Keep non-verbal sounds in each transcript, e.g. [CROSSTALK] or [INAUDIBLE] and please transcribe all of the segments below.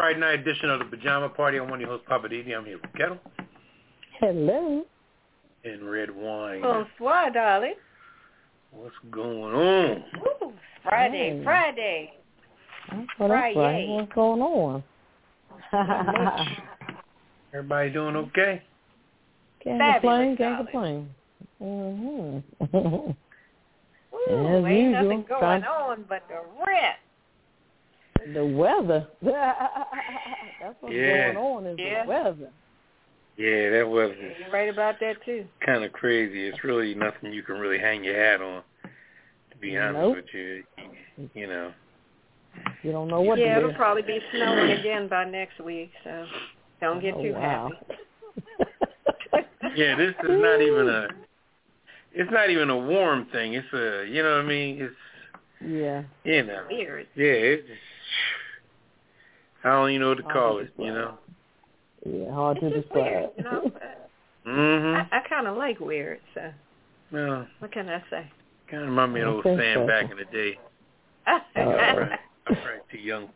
Friday night edition of the Pajama Party. I'm one of your hosts, Poppa DD. I'm here with Ketel Hello. and Redwine. Bonsoir, darling. What's going on? Woo, Friday, Hey. Friday. Well, that's right. Friday. What's going on? [LAUGHS] Everybody doing okay? can't Fabulous, complain, can't darling. complain. hmm [LAUGHS] Ooh, As ain't usual, nothing going trying- on but the rent. The weather. [LAUGHS] that's what's Yeah. going on is Yeah. the weather. Yeah, that was You're right about that too. kind of crazy. It's really nothing you can really hang your hat on, to be honest Nope. with you. You know. You don't know what yeah, to it'll do. probably be snowing again by next week, so don't get Oh, too wow. happy. Yeah, this is not even a. It's not even a warm thing. It's a, you know what I mean? It's, yeah. you know. Weird. Yeah, it's. I don't even know what to call to it. You know. Yeah, hard It's to just weird, describe. you know. but [LAUGHS] Mhm. I, I kind of like weird, so Well, what can I say? kind of remind me of old think saying so. back in the day. I'm probably too young.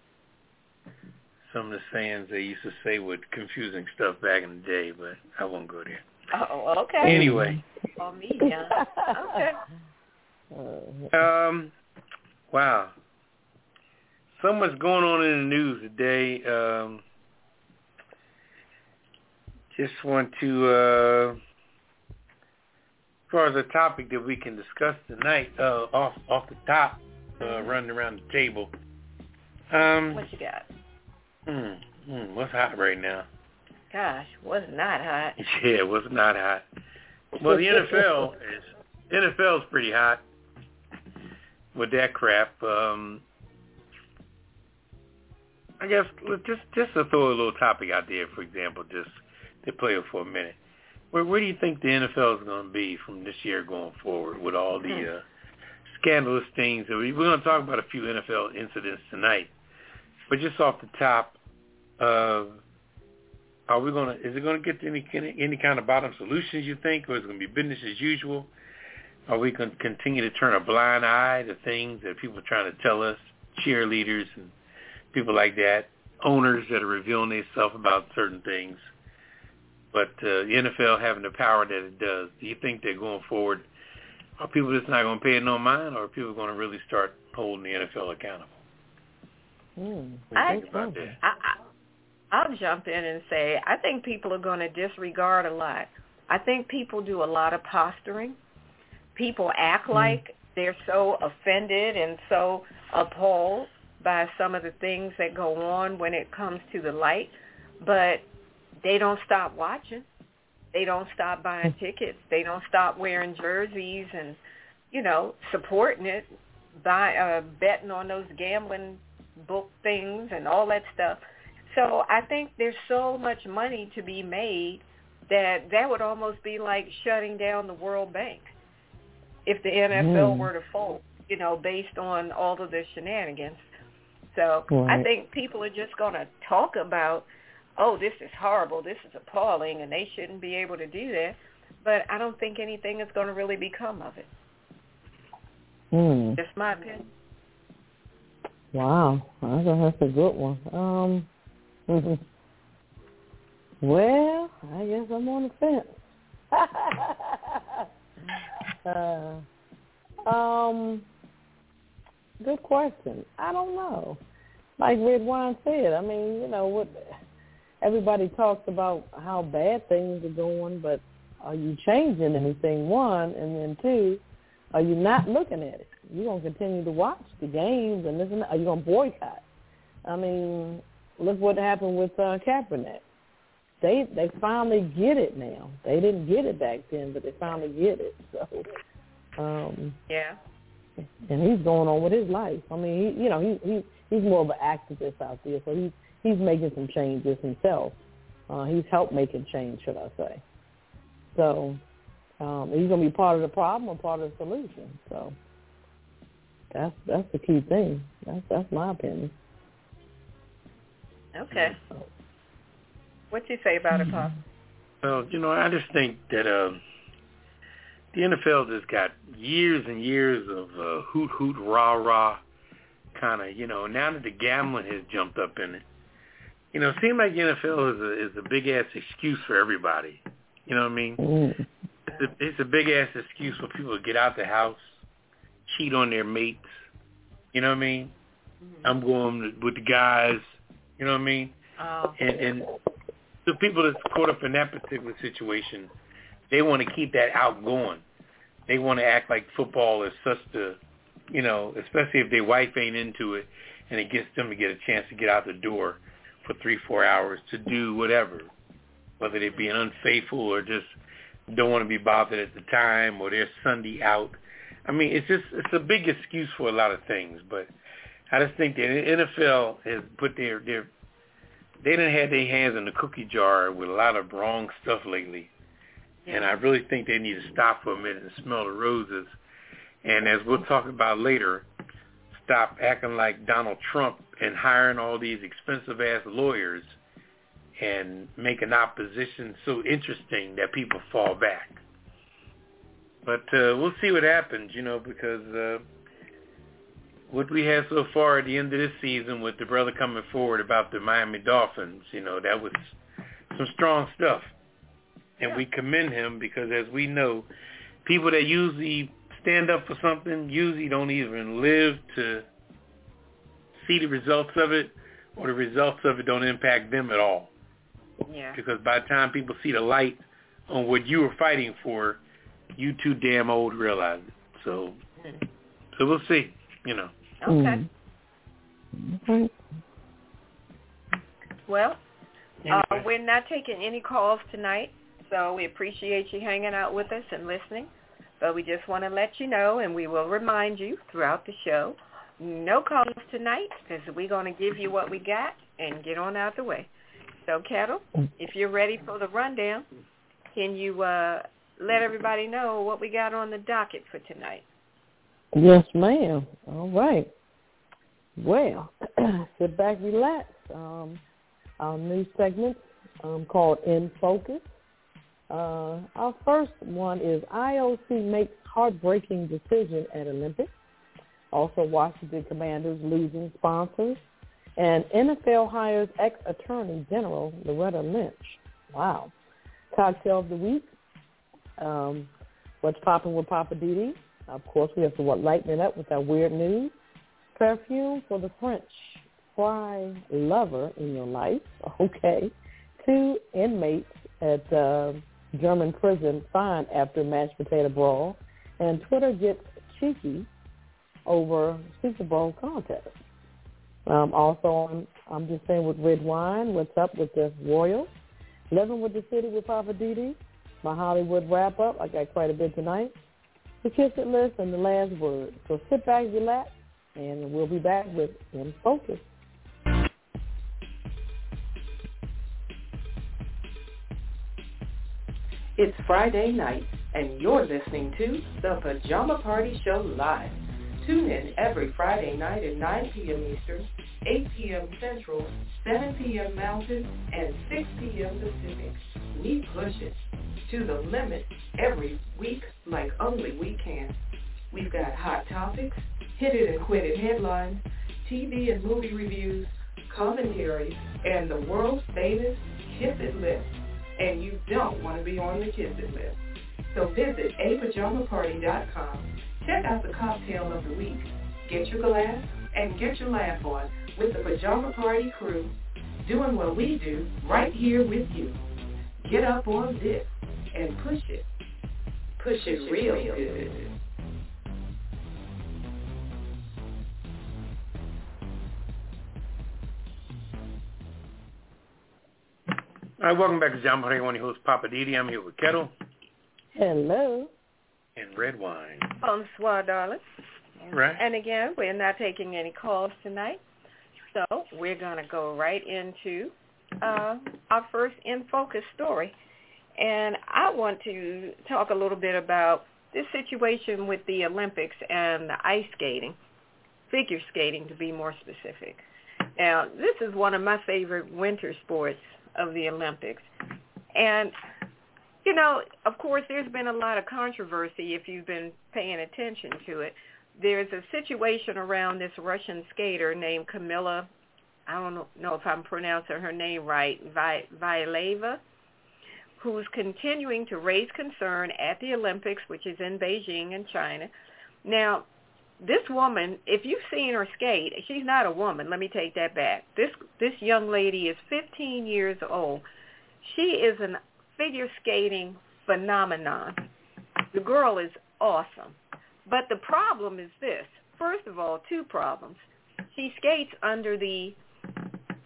Some of the sayings they used to say were confusing stuff back in the day, but I won't go there. oh, okay. Anyway, For me, yeah. Okay. [LAUGHS] Uh, um, wow, so much going on in the news today. Um, just want to, uh, as far as a topic that we can discuss tonight, uh, off off the top, uh, running around the table. Um, What you got? Hmm, hmm, what's hot right now? Gosh, was not not hot. [LAUGHS] Yeah, it was not hot. Well, the NFL [LAUGHS] is NFL's pretty hot with that crap. Um, I guess just just to throw a little topic out there, for example, just to play it for a minute. Where where do you think the NFL is going to be from this year going forward with all the uh, scandalous things? That we, we're going to talk about a few NFL incidents tonight, but just off the top. Uh, are we gonna? Is it gonna get to any any kind of bottom solutions? You think, or is it gonna be business as usual? Are we going to continue to turn a blind eye to things that people are trying to tell us, cheerleaders and people like that, owners that are revealing themselves about certain things? But uh, the NFL having the power that it does, do you think that going forward, are people just not going to pay it no mind, or are people going to really start holding the NFL accountable? mm, What do you I- think about that? I, I I'll jump in and say I think people are going to disregard a lot. I think people do a lot of posturing. People act like they're so offended and so appalled by some of the things that go on when it comes to the light, but they don't stop watching. They don't stop buying tickets. They don't stop wearing jerseys and, you know, supporting it by uh, betting on those gambling book things and all that stuff. So I think there's so much money to be made that that would almost be like shutting down the World Bank if the NFL Mm. were to fold, you know, based on all of the shenanigans. So I think people are just going to talk about, oh, this is horrible, this is appalling, and they shouldn't be able to do that. But I don't think anything is going to really become of it. mm. Just my opinion. Wow, I guess that's a good one. Um, [LAUGHS] well, I guess I'm on the fence. [LAUGHS] uh, um, good question. I don't know. Like Redwine said, I mean, you know, what everybody talks about how bad things are going, but are you changing anything? One, and then two, are you not looking at it? You gonna continue to watch the games and this and that? Are you gonna boycott? I mean, look what happened with uh, Kaepernick. They they finally get it now. They didn't get it back then, but they finally get it. [LAUGHS] So, um, yeah. And he's going on with his life. I mean, he, you know, he he he's more of an activist out there, so he's he's making some changes himself. Uh, he's helped making change, should I say? So um, he's going to be part of the problem or part of the solution. So that's that's the key thing. That's that's my opinion. Okay. What you say about it, Pop? Well, you know, I just think that uh, the NFL just got years and years of uh, hoot hoot rah rah kind of, you know. Now that the gambling has jumped up in it, you know, it seems like the NFL is a is a big ass excuse for everybody. You know what I mean? Mm. It's a, it's a big ass excuse for people to get out the house, cheat on their mates. You know what I mean? Mm-hmm. I'm going with the guys. You know what I mean? Oh. And and the people that's caught up in that particular situation, they want to keep that outgoing. They want to act like football is such the, you know, especially if their wife ain't into it, and it gets them to get a chance to get out the door for three, four hours to do whatever, whether they be an unfaithful or just don't want to be bothered at the time or they're Sunday out. I mean, it's just it's a big excuse for a lot of things, but I just think the NFL has put their their they didn't have their hands in the cookie jar with a lot of wrong stuff lately. And I really think they need to stop for a minute and smell the roses. And as we'll talk about later, stop acting like Donald Trump and hiring all these expensive ass lawyers and making opposition so interesting that people fall back. But uh, we'll see what happens, you know, because uh, what we had so far at the end of this season with the brother coming forward about the Miami Dolphins, you know, that was some strong stuff. And Yeah. we commend him because as we know, people that usually stand up for something usually don't even live to see the results of it or the results of it don't impact them at all. Yeah. Because by the time people see the light on what you were fighting for, you too damn old to realize it. So Mm. so we'll see, you know. Okay. Mm. Well, uh, we're not taking any calls tonight, so we appreciate you hanging out with us and listening. But we just want to let you know, and we will remind you throughout the show, no calls tonight because we're going to give you what we got and get on out the way. So, Ketel, if you're ready for the rundown, can you uh, let everybody know what we got on the docket for tonight? Yes, ma'am. All right. Well, [CLEARS THROAT] sit back, relax. Um, our new segment um, called In Focus. Uh, our first one is IOC makes heartbreaking decision at Olympics. Also, Washington Commanders losing sponsors. And NFL hires ex-attorney general Loretta Lynch. Wow. Cocktail of the week. Um, what's popping with Poppa DD? Of course, we have to what, lighten it up with our weird news. Perfume for the French fry lover in your life. [LAUGHS] Okay. Two inmates at uh, German prison fined after mashed potato brawl. And Twitter gets cheeky over Super Bowl contest. Um, also, I'm, I'm just saying with Redwine, what's up with the Royals? Living with the city with Poppa DD. My Hollywood wrap up. I got quite a bit tonight the kiss it list and the last word. So sit back, relax, and we'll be back with In Focus. It's Friday night, and you're listening to The Pajama Party Show Live. Tune in every Friday night at 9 p.m. Eastern, 8 p.m. Central, 7 p.m. Mountain, and 6 p.m. Pacific. We push it to the limit every week like only we can. We've got hot topics, hit it and quit it headlines, TV and movie reviews, commentaries, and the world's famous Kiss It list. And you don't want to be on the Kiss It list. So visit apajamaparty.com. Check out the cocktail of the week. Get your glass and get your laugh on with the Pajama Party crew, doing what we do right here with you. Get up on this and push it. Push it real good. All right, welcome back to John Party One host Poppa DD. I'm here with Ketel Hello. and Redwine. Bonsoir, darling. All right. And again, we're not taking any calls tonight. So we're going to go right into uh, our first In Focus story. And I want to talk a little bit about this situation with the Olympics and the ice skating, figure skating to be more specific. Now, this is one of my favorite winter sports of the Olympics. And, you know, of course, there's been a lot of controversy if you've been paying attention to it. There's a situation around this Russian skater named Kamila, I don't know if I'm pronouncing her name right, Vi- who's continuing to raise concern at the Olympics, which is in Beijing in China. Now, this woman, if you've seen her skate, she's not a woman. Let me take that back. This this young lady is 15 years old. She is a figure skating phenomenon. The girl is awesome. But the problem is this. First of all, two problems. She skates under the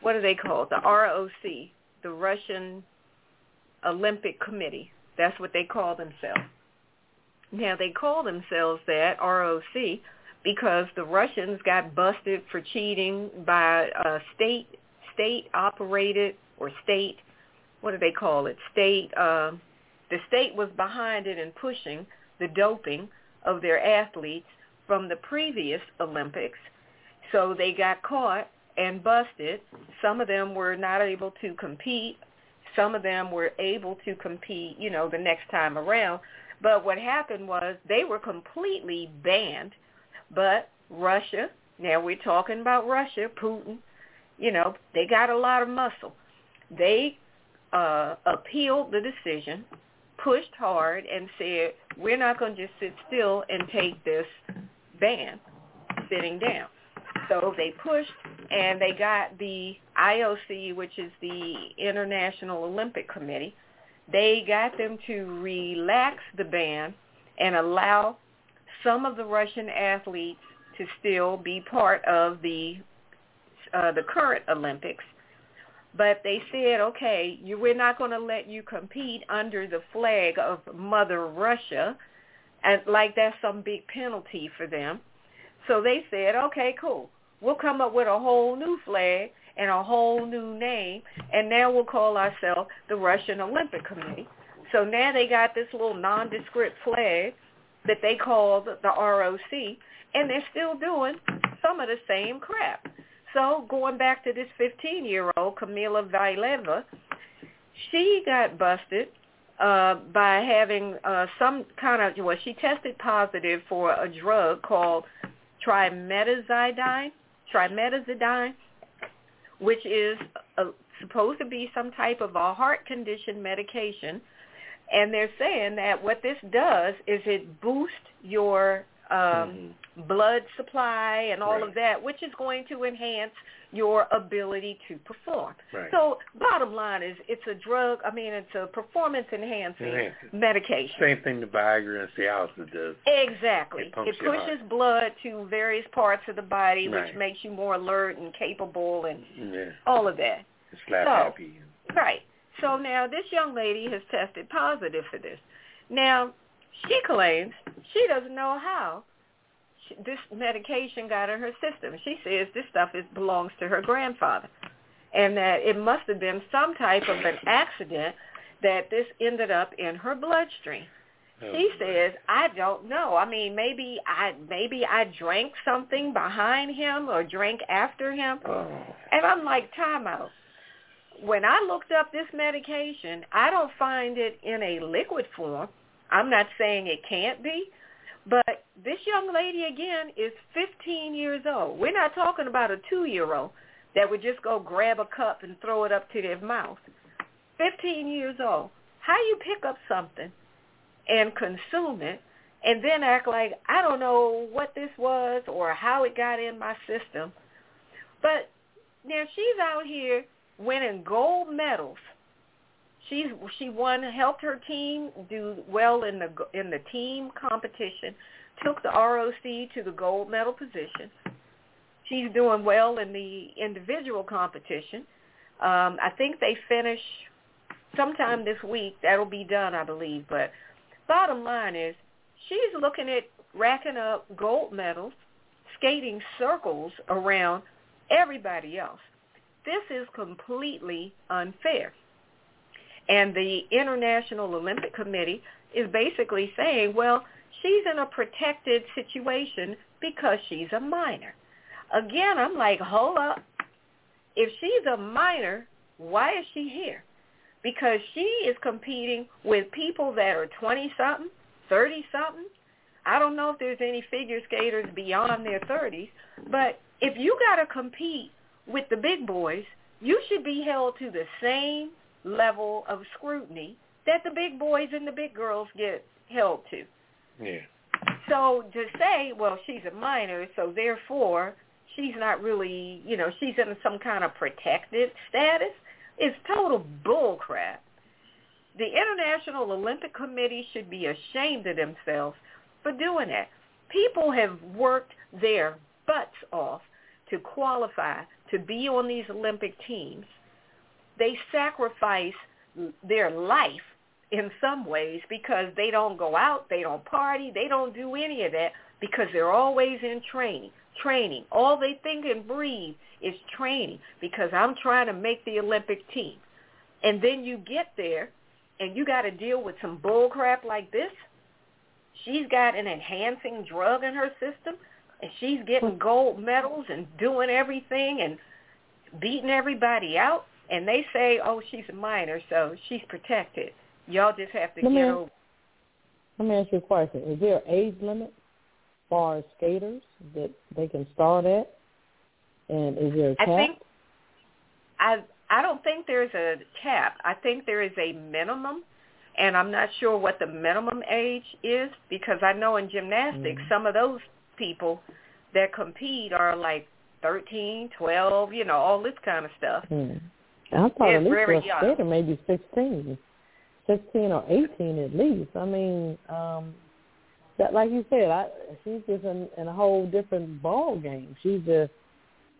what do they call it? The ROC, the Russian Olympic Committee. That's what they call themselves. Now they call themselves that ROC because the Russians got busted for cheating by a state state operated or state what do they call it? State uh, the state was behind it and pushing the doping of their athletes from the previous Olympics. So they got caught and busted. Some of them were not able to compete. Some of them were able to compete you know the next time around. But what happened was they were completely banned but Russia, now we're talking about Russia, Putin, you know, they got a lot of muscle. They uh, appealed the decision, pushed hard, and said, we're not going to just sit still and take this ban sitting down. So they pushed and they got the IOC, which is the International Olympic Committee, they got them to relax the ban and allow some of the Russian athletes to still be part of the uh, the current Olympics, but they said, okay, you, we're not going to let you compete under the flag of Mother Russia, and like that's some big penalty for them. So they said, okay, cool. We'll come up with a whole new flag and a whole new name, and now we'll call ourselves the Russian Olympic Committee. So now they got this little nondescript flag that they call the, ROC, and they're still doing some of the same crap. So going back to this 15-year-old, Kamila Valieva, she got busted uh, by having uh, some kind of, well, she tested positive for a drug called trimetazidine, trimetazidine, which is a, supposed to be some type of a heart condition medication and they're saying that what this does is it boosts your um, mm-hmm. blood supply and all Right. of that, which is going to enhance your ability to perform. Right. So bottom line is it's a drug, I mean, it's a performance enhancing Enhancing. medication. Same thing the Viagra and Cialis does. Exactly. It It pushes blood to various parts of the body, which makes you more alert and capable and Yeah. all of that. Slap So- happy. Right. So now this young lady has tested positive for this. Now, she claims she doesn't know how she, this medication got in her system. She says this stuff is, belongs to her grandfather and that it must have been some type of an accident that this ended up in her bloodstream. Oh, She says, I don't know. I mean, maybe I maybe I drank something behind him or drank after him. Oh. And I'm like, time out. When I looked up this medication, I don't find it in a liquid form. I'm not saying it can't be, but this young lady again is 15 years old. We're not talking about a two-year-old that would just go grab a cup and throw it up to their mouth. 15 years old. How you pick up something and consume it and then act like I don't know what this was or how it got in my system. But now she's out here winning gold medals. she's she won, helped her team do well in the in the team competition, took the ROC to the gold medal position. She's doing well in the individual competition. Um, I think they finish sometime this week. That'll be done, I believe. But bottom line is, she's looking at racking up gold medals, skating circles around everybody else. This is completely unfair. And the International Olympic Committee is basically saying, well, she's in a protected situation because she's a minor. Again, I'm like, hold up. If she's a minor, why is she here? Because she is competing with people that are 20-something, 30-something. I don't know if there's any figure skaters beyond their 30s, but if you got to compete with the big boys, you should be held to the same level of scrutiny that the big boys and the big girls get held to. Yeah. So to say, well, she's a minor, so therefore she's not really, you know, she's in some kind of protected status is total bullcrap. The International Olympic Committee should be ashamed of themselves for doing that. People have worked their butts off to qualify to be on these Olympic teams. They sacrifice their life in some ways because they don't go out, they don't party, they don't do any of that because they're always in training. Training. All they think and breathe is training because I'm trying to make the Olympic team. And then you get there and you got to deal with some bull crap like this. She's got an enhancing drug in her system and she's getting gold medals and doing everything and beating everybody out and they say, oh, she's a minor, so she's protected. Y'all just have to Let me get ask- over. Let me ask you a question. Is there an age limit as far as skaters that they can start at? And is there a cap? I think I I don't think there's a cap. I think there is a minimum, and I'm not sure what the minimum age is because I know in gymnastics Mhm. some of those people that compete are like 13, 12, you know, all this kind of stuff. Hmm. I thought at least for very a young. skater maybe sixteen, sixteen or eighteen at least. I mean, um, that like you said, I she's just in, in a whole different ball game. She's a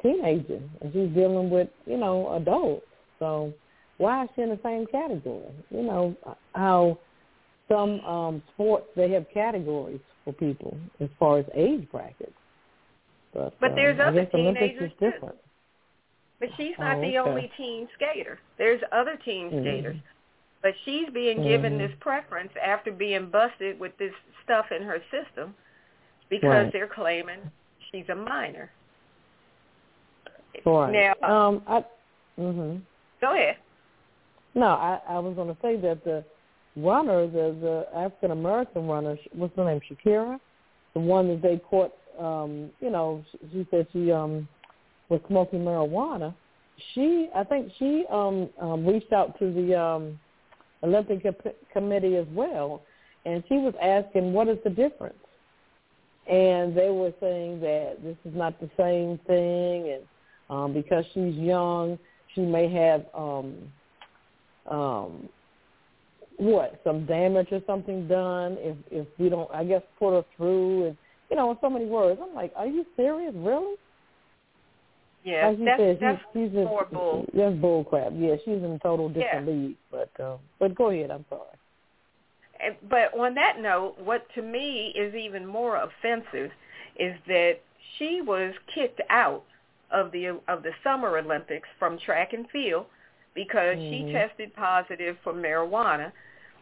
teenager and she's dealing with you know adults. So why is she in the same category? You know how some um sports they have categories for people as far as age brackets. But, But um, there's other teenagers, is too. different. But she's not Oh, the only teen skater. There's other teen Mhm. skaters. But she's being given Mhm. this preference after being busted with this stuff in her system because Right. they're claiming she's a minor. Right. Now, um, I. Mhm. go ahead. No, I I was going to say that the runner, the the African American runner, what's her name, Sha'Carri, the one that they caught. Um, you know, she, she said she um was smoking marijuana. She, I think she um, um reached out to the um Olympic Co- committee as well, and she was asking what is the difference, and they were saying that this is not the same thing, and um, because she's young, she may have um, um, what some damage or something done if if we don't, I guess, put her through, and you know, in so many words. I'm like, are you serious, really? Yeah, like that's, said, that's she's, she's more bull. That's bull crap. Yeah, she's in total different league. But uh, but go ahead. I'm sorry. But on that note, what to me is even more offensive is that she was kicked out of the of the Summer Olympics from track and field because she Mhm. tested positive for marijuana.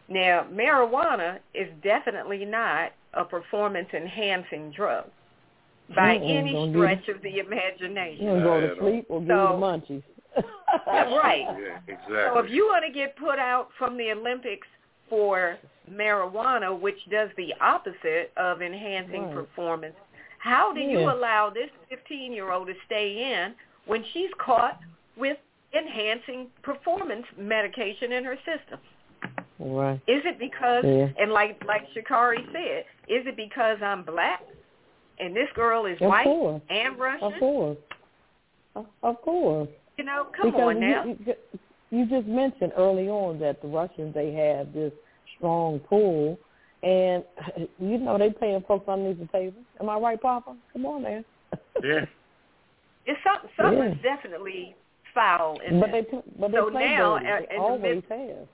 Now, marijuana is definitely not a performance enhancing drug by Mm-mm, any don't do stretch of the imagination. You go to sleep or give So- you the munchies. [LAUGHS] Yeah, right. [LAUGHS] Yeah, exactly. So if you want to get put out from the Olympics for marijuana, which does the opposite of enhancing Right. performance, how do you allow this 15-year-old to stay in when she's caught with enhancing performance medication in her system? Right. Is it because, Yeah. and like like Sha'Carri said, is it because I'm black and this girl is Of white course. and Russian? Of course. Of- Of course. You know, come because on now. You, you, you just mentioned early on that the Russians they have this strong pull, and you know they paying folks underneath the table. Am I right, Papa? Come on, man. Yeah. [LAUGHS] It's something. Something's Yeah. definitely foul in But this. they but they So play now, dirty. uh, They the always midst- have.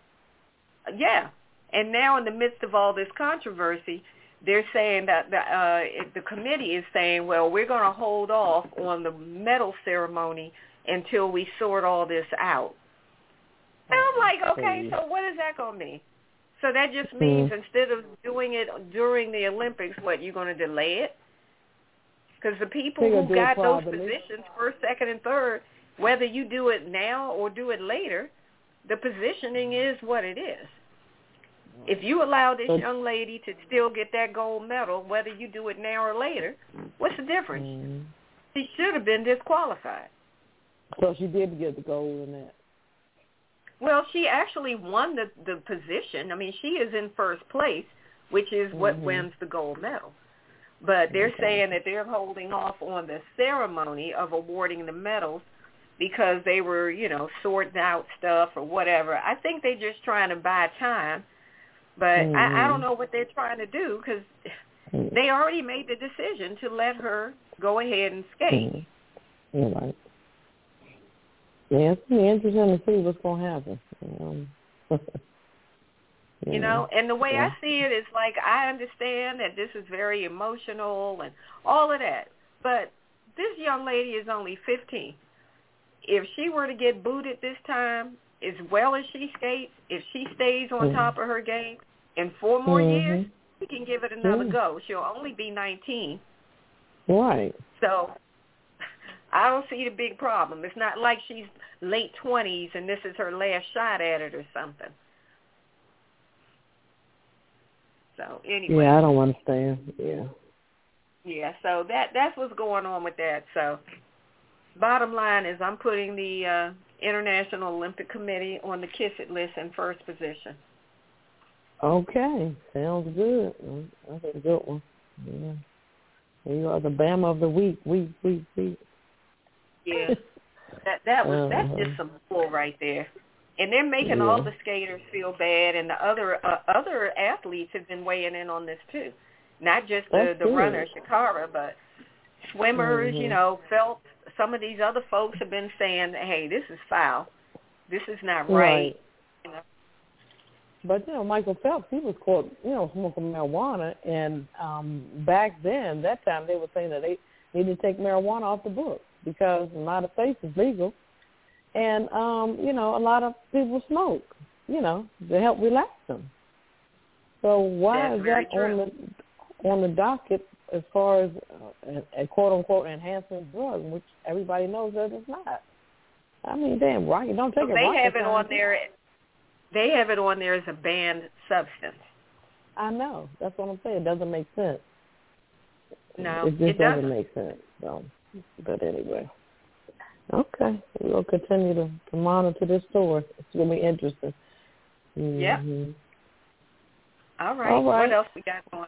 Yeah, and now in the midst of all this controversy, they're saying that the uh, the committee is saying, well, we're going to hold off on the medal ceremony until we sort all this out. And I'm like, okay, so what is that going to mean? So that just means instead of doing it during the Olympics, what you're going to delay it? Because the people who got those positions, first, second, and third, whether you do it now or do it later, the positioning is what it is. If you allow this But- young lady to still get that gold medal, whether you do it now or later, what's the difference? Mm. She should have been disqualified. So she did get the gold in that. Well, she actually won the the position. I mean, she is in first place, which is what Mhm. wins the gold medal. But they're Okay. saying that they're holding off on the ceremony of awarding the medals because they were, you know, sorting out stuff or whatever. I think they're just trying to buy time. But I, I Mhm. don't know what they're trying to do because Mm. they already made the decision to let her go ahead and skate. Mm. You're right. Yeah, it's gonna be interesting to see what's gonna happen. Um, You [LAUGHS] know, and the way Yeah. I see it is like I understand that this is very emotional and all of that, but this young lady is only 15. If she were to get booted this time, as well as she skates, if she stays on Mhm. top of her game in four more Mhm. years, we can give it another Yeah. go. She'll only be 19. Right. So [LAUGHS] I don't see the big problem. It's not like she's late 20s and this is her last shot at it or something. So anyway, Yeah, I don't understand. Yeah. yeah, so that that's what's going on with that. So bottom line is I'm putting the uh International Olympic Committee on the kiss it list in first position. Okay. Sounds good. That's a good one. Yeah. You are the Bama of the week. Week, week, week. Yeah. [LAUGHS] that that was that's Uh-huh. just some bull right there. And they're making all the skaters feel bad, and the other uh, other athletes have been weighing in on this too. Not just the That's the good. runner Sha'Carri, but swimmers. You Mhm. know, Phelps. Some of these other folks have been saying, "Hey, this is foul. This is not right." You know? But you know, Michael Phelps, he was caught, you know, smoking marijuana, and um back then, that time, they were saying that they needed to take marijuana off the books because in a lot of states it's legal, and um, you know, a lot of people smoke, you know, to help relax them. So why That's is that true. on the on the docket as far as uh, a, a quote unquote enhancement drug, which everybody knows that it's not? I mean, damn, right? Don't take So it. they have it on there. They have it on there as a banned substance. I know. That's what I'm saying. It doesn't make sense. No, it just it doesn't doesn't. make sense. So, but anyway, okay, we'll continue to, to monitor this story. It's gonna be interesting. Yeah. Mhm. All right. All right. What else we got going?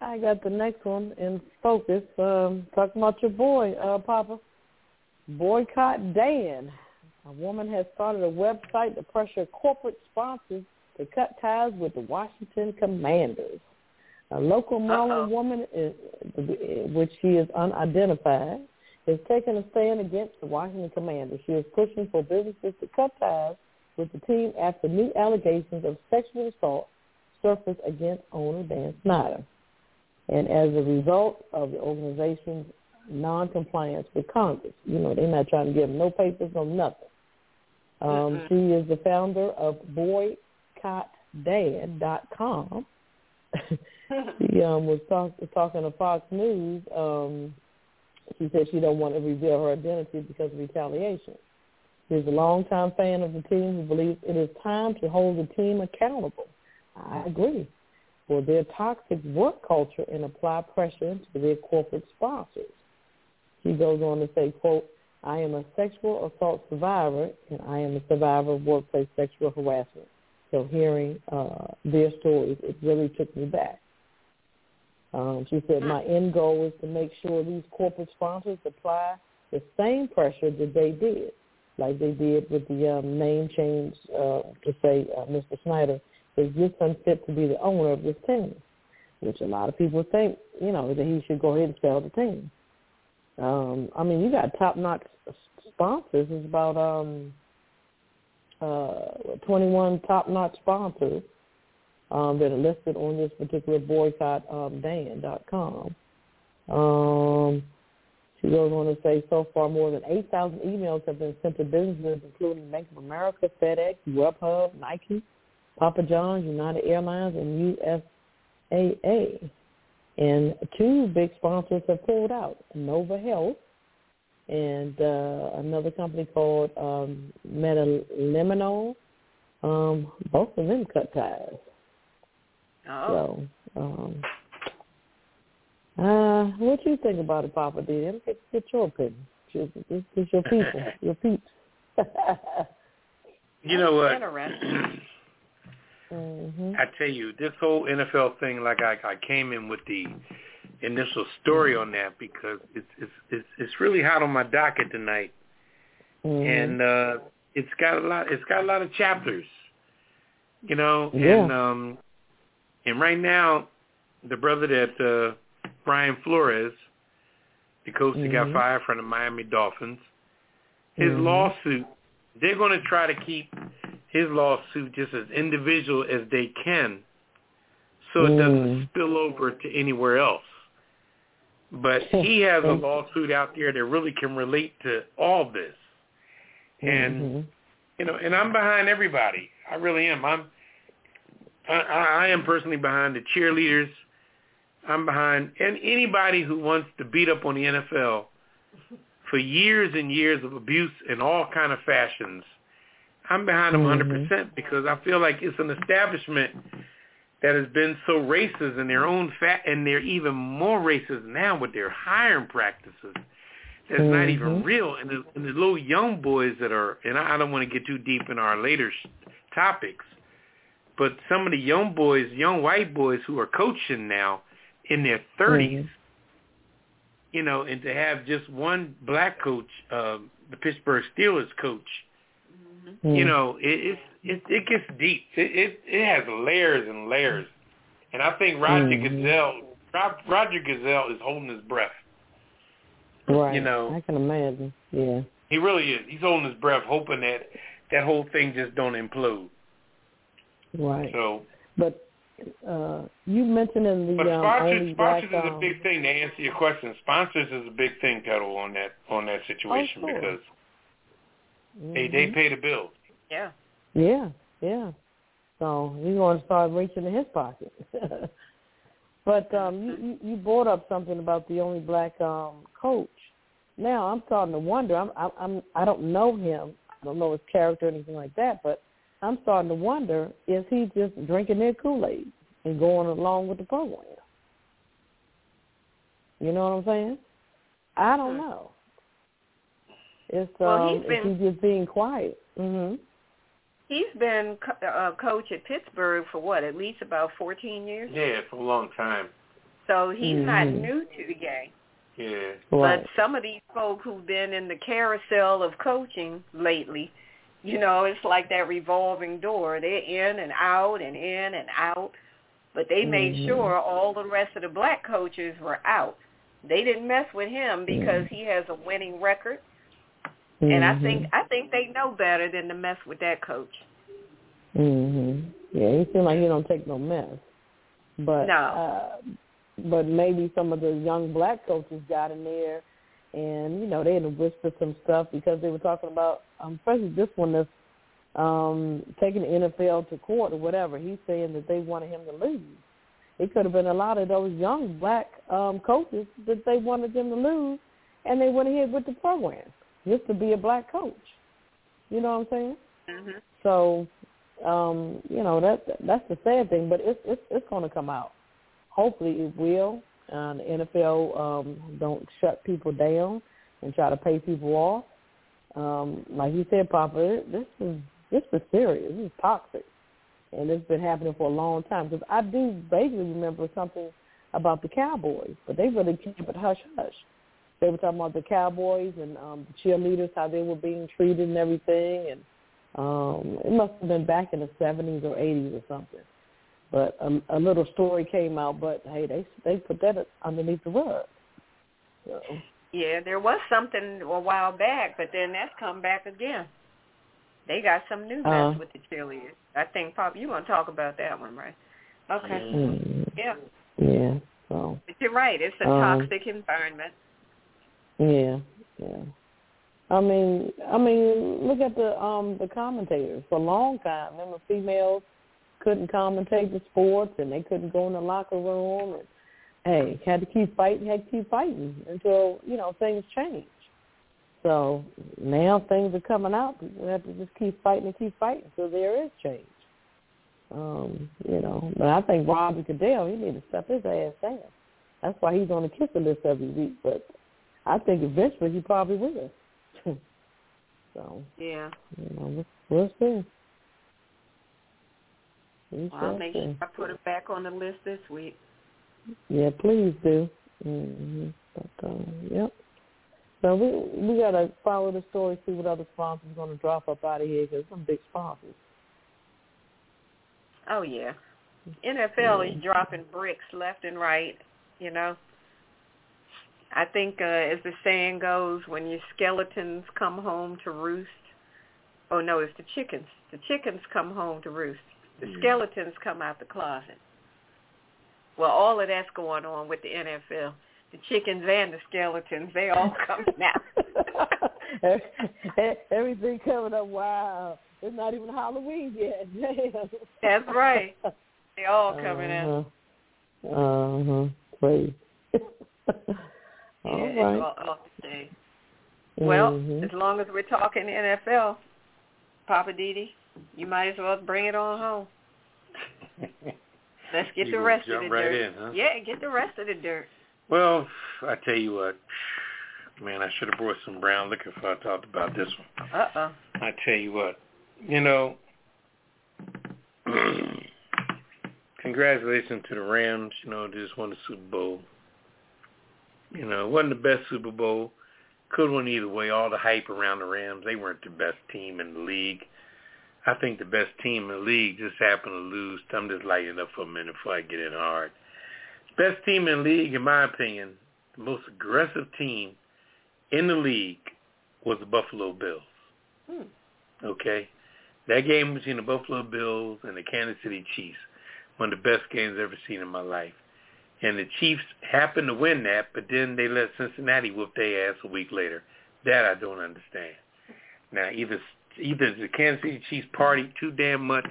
I got the next one in focus. Um, talking about your boy, uh, Papa. Boycott Dan. A woman has started a website to pressure corporate sponsors to cut ties with the Washington Commanders. A local Maryland woman, is, which she is unidentified, is taking a stand against the Washington Commanders. She is pushing for businesses to cut ties with the team after new allegations of sexual assault surfaced against owner Dan Snyder. And as a result of the organization's non-compliance with Congress, you know, they're not trying to give them no papers, no nothing. Um, Mm-mm. she is the founder of boycottdan.com. [LAUGHS] she um, was talk, talking to Fox News. Um, she said she don't want to reveal her identity because of retaliation. She's a longtime fan of the team who believes it is time to hold the team accountable. I agree. For their toxic work culture and apply pressure to their corporate sponsors. She goes on to say, quote, I am a sexual assault survivor and I am a survivor of workplace sexual harassment. So hearing uh, their stories, it really took me back. Um, she said, my end goal is to make sure these corporate sponsors apply the same pressure that they did. like they did with the um, name change uh, to say uh, Mr. Snyder is just unfit to be the owner of this team, which a lot of people think, you know, that he should go ahead and sell the team. Um, I mean, you got top-notch sponsors. It's about um, uh, 21 top-notch sponsors um, that are listed on this particular boycott um, dan.com. She goes on to say, so far more than 8,000 emails have been sent to businesses, including Bank of America, FedEx, Grubhub, Nike, Papa John's, United Airlines, and USAA. And two big sponsors have pulled out, Nova Health and uh, another company called um, Metaliminol. Um, both of them cut ties. Oh. So, um, uh, what do you think about it, Papa D? Get, get your opinion. It's, it's, it's your people, [LAUGHS] your peeps. [LAUGHS] you know what? Interesting. [CLEARS THROAT] mm-hmm. I tell you, this whole NFL thing, like I, I came in with the initial story on that because it's it's it's, it's really hot on my docket tonight, Mm-hmm. and uh, it's got a lot. It's got a lot of chapters, you know. Yeah. And um, and right now, the brother that uh, Brian Flores, the coach that got Mhm. fired from the Miami Dolphins, his Mhm. lawsuit. They're going to try to keep his lawsuit just as individual as they can, so it doesn't Mm. spill over to anywhere else. But [LAUGHS] he has a lawsuit out there that really can relate to all this. And Mhm. you know, and I'm behind everybody. I really am. I'm I, I I am personally behind the cheerleaders. I'm behind and anybody who wants to beat up on the NFL for years and years of abuse in all kind of fashions. I'm behind them Mhm. 100% because I feel like it's an establishment that has been so racist in their own fat, and they're even more racist now with their hiring practices. That's not even Mhm. real, and the, and the little young boys that are, and I don't want to get too deep in our later sh- topics, but some of the young boys, young white boys who are coaching now in their 30s, Mhm. you know, and to have just one black coach, um, the Pittsburgh Steelers coach, Mhm. you know, it it it, it gets deep. It, it it has layers and layers, and I think Roger Mhm. Goodell, Rob, Roger Gazelle is holding his breath. right. you know. I can imagine. Yeah. He really is. He's holding his breath, hoping that that whole thing just don't implode. Right. So, But uh, you mentioned in the but um, sponsors only sponsors black, is a um, big thing. To answer your question, sponsors is a big thing, Ketel, on that on that situation Oh, sure. because they they mhm. pay the bills. Yeah. Yeah, yeah. So he's going to start reaching in his pocket. [LAUGHS] but um, you, you you brought up something about the only black um coach. Now I'm starting to wonder. I'm I'm, I'm I don't know him. I don't know his character or anything like that. But I'm starting to wonder: is he just drinking their Kool Aid and going along with the program? You know what I'm saying? I don't know. It's Well, um, he's been- is just being quiet? Mhm. He's been co- uh, coach at Pittsburgh for what, at least about 14 years? Yeah, for a long time. So he's not Mhm. new to the game. Yeah. Right. But some of these folk who've been in the carousel of coaching lately, you know, it's like that revolving door. They're in and out and in and out. But they made Mhm. sure all the rest of the black coaches were out. They didn't mess with him because he has a winning record. And I think I think they know better than to mess with that coach. Mhm. Yeah, he seems like he don't take no mess. But No. uh but maybe some of the young black coaches got in there and, you know, they had to whisper some stuff because they were talking about um especially this one that's um taking the NFL to court or whatever. He's saying that they wanted him to lose. It could have been a lot of those young black um coaches that they wanted them to lose and they went ahead with the program just to be a black coach. You know what I'm saying? Mhm. So, um, you know, that that's the sad thing, but it's it's it's going to come out. Hopefully, it will. Uh, the NFL um, don't shut people down and try to pay people off. Um, like you said, Papa, this is this is serious. This is toxic, and it's been happening for a long time. Because I do vaguely remember something about the Cowboys, but they really kept it hush hush. They were talking about the Cowboys and um, the cheerleaders, how they were being treated and everything, and um, it must have been back in the 70s or 80s or something. But a, a little story came out, but hey, they they put that underneath the rug. So. Yeah, there was something a while back, but then that's come back again. They got some new mess uh, with the cheerleaders. I think, Pop, you want to talk about that one, right? Okay. Mm, yeah. Yeah. So. But you're right. It's a um, toxic environment. Yeah. Yeah. I mean, I mean, look at the um the commentators. For a long time, remember females couldn't commentate the sports and they couldn't go in the locker room and hey, had to keep fighting, had to keep fighting until, you know, things change. So now things are coming out. We have to just keep fighting and keep fighting so there is change. Um, you know, but I think Roger Goodell, he need to step his ass down. That's why he's on the kicker list every week. But I think eventually he probably will. [LAUGHS] so yeah, you know, we'll see. We'll I'll make sure I put it back on the list this week. Yeah, please do. Mm-hmm. But uh, yep. So we we gotta follow the story, see what other sponsors are gonna drop up out of here because some big sponsors. Oh yeah, NFL yeah. is dropping bricks left and right. You know, I think uh, as the saying goes, when your skeletons come home to roost. Oh no, it's the chickens. The chickens come home to roost. The mm. skeletons come out the closet. Well, all of that's going on with the NFL. The chickens and the skeletons, they all [LAUGHS] coming out. Everything coming up. Wow. It's not even Halloween yet. [LAUGHS] That's right. They all coming uh-huh. out. Uh-huh. Please. [LAUGHS] all yeah, right. All, all well, mm-hmm. as long as we're talking NFL, Poppa DD, you might as well bring it on home. Let's get [LAUGHS] you the rest of the right dirt. In, huh? Yeah, get the rest of the dirt. Well, I tell you what, man, I should have brought some brown liquor if I talked about this one. Uh oh. I tell you what, you know, [CLEARS THROAT] congratulations to the Rams. You know, they just won the Super Bowl. You know, it wasn't the best Super Bowl. Could win either way. All the hype around the Rams, they weren't the best team in the league. I think the best team in the league just happened to lose. I'm just lighting up for a minute before I get in hard. Best team in the league, in my opinion, the most aggressive team in the league was the Buffalo Bills. Hmm. Okay? That game between the Buffalo Bills and the Kansas City Chiefs, one of the best games I've ever seen in my life. And the Chiefs happened to win that, but then they let Cincinnati whoop their ass a week later. That I don't understand. Now, either either the Kansas City Chiefs partied too damn much,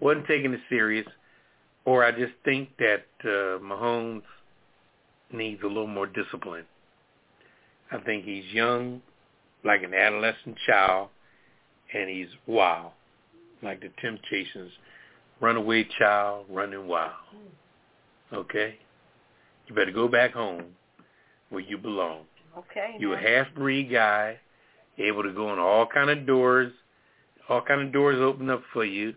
wasn't taking it serious, or I just think that uh, Mahomes needs a little more discipline. I think he's young, like an adolescent child, and he's wild, like the Temptations, runaway child running wild. Okay? You better go back home where you belong. Okay. You're a half-breed guy able to go in all kind of doors. All kind of doors open up for you.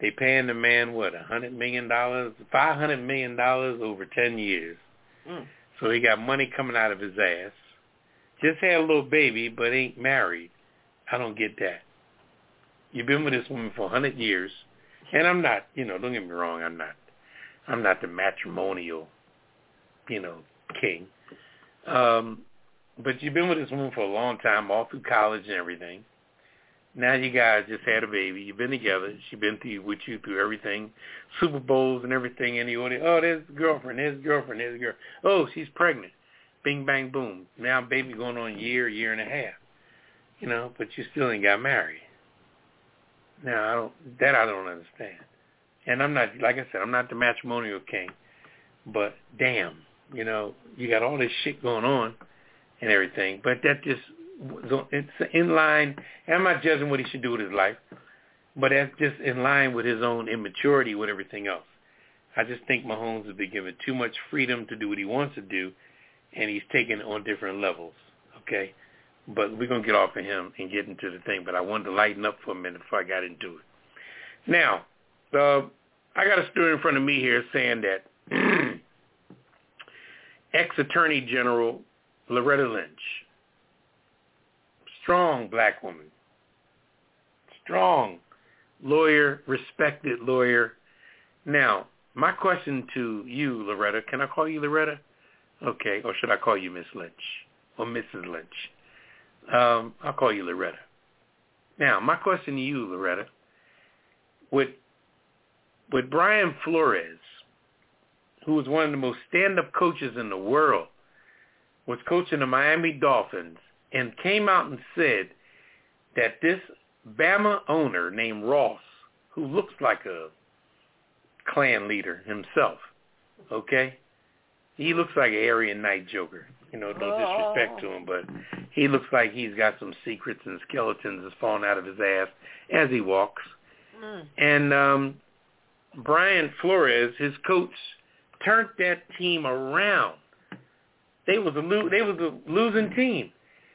They paying the man what a hundred million dollars, five hundred million dollars over ten years. Mm. So he got money coming out of his ass. Just had a little baby, but ain't married. I don't get that. You've been with this woman for a hundred years, and I'm not. You know, don't get me wrong. I'm not. I'm not the matrimonial, you know, king. Um, but you've been with this woman for a long time, all through college and everything. Now you guys just had a baby. You've been together. She's been through with you through everything, Super Bowls and everything. And you oh, there's the girlfriend, there's the girlfriend, there's the girl. Oh, she's pregnant. Bing, bang, boom. Now baby going on year, year and a half. You know, but you still ain't got married. Now I don't. That I don't understand. And I'm not, like I said, I'm not the matrimonial king. But damn, you know, you got all this shit going on and everything. But that just it's in line. I'm not judging what he should do with his life, but that's just in line with his own immaturity with everything else. I just think Mahomes has been given too much freedom to do what he wants to do, and he's taken on different levels. Okay, but we're gonna get off of him and get into the thing. But I wanted to lighten up for a minute before I got into it. Now, I got a story in front of me here saying that [CLEARS THROAT] ex-attorney general Loretta Lynch. Strong black woman. Strong lawyer, respected lawyer. Now, my question to you, Loretta, can I call you Loretta? Okay, or should I call you Miss Lynch or Mrs. Lynch? Um, I'll call you Loretta. Now, my question to you, Loretta, with with Brian Flores, who was one of the most stand-up coaches in the world, was coaching the Miami Dolphins and came out and said that this Bama owner named Ross, who looks like a clan leader himself, okay? He looks like an Aryan Night Joker. You know, no disrespect to him, but he looks like he's got some secrets and skeletons that's falling out of his ass as he walks. Mm. And um Brian Flores, his coach, turned that team around. They was a lo- they was a losing team.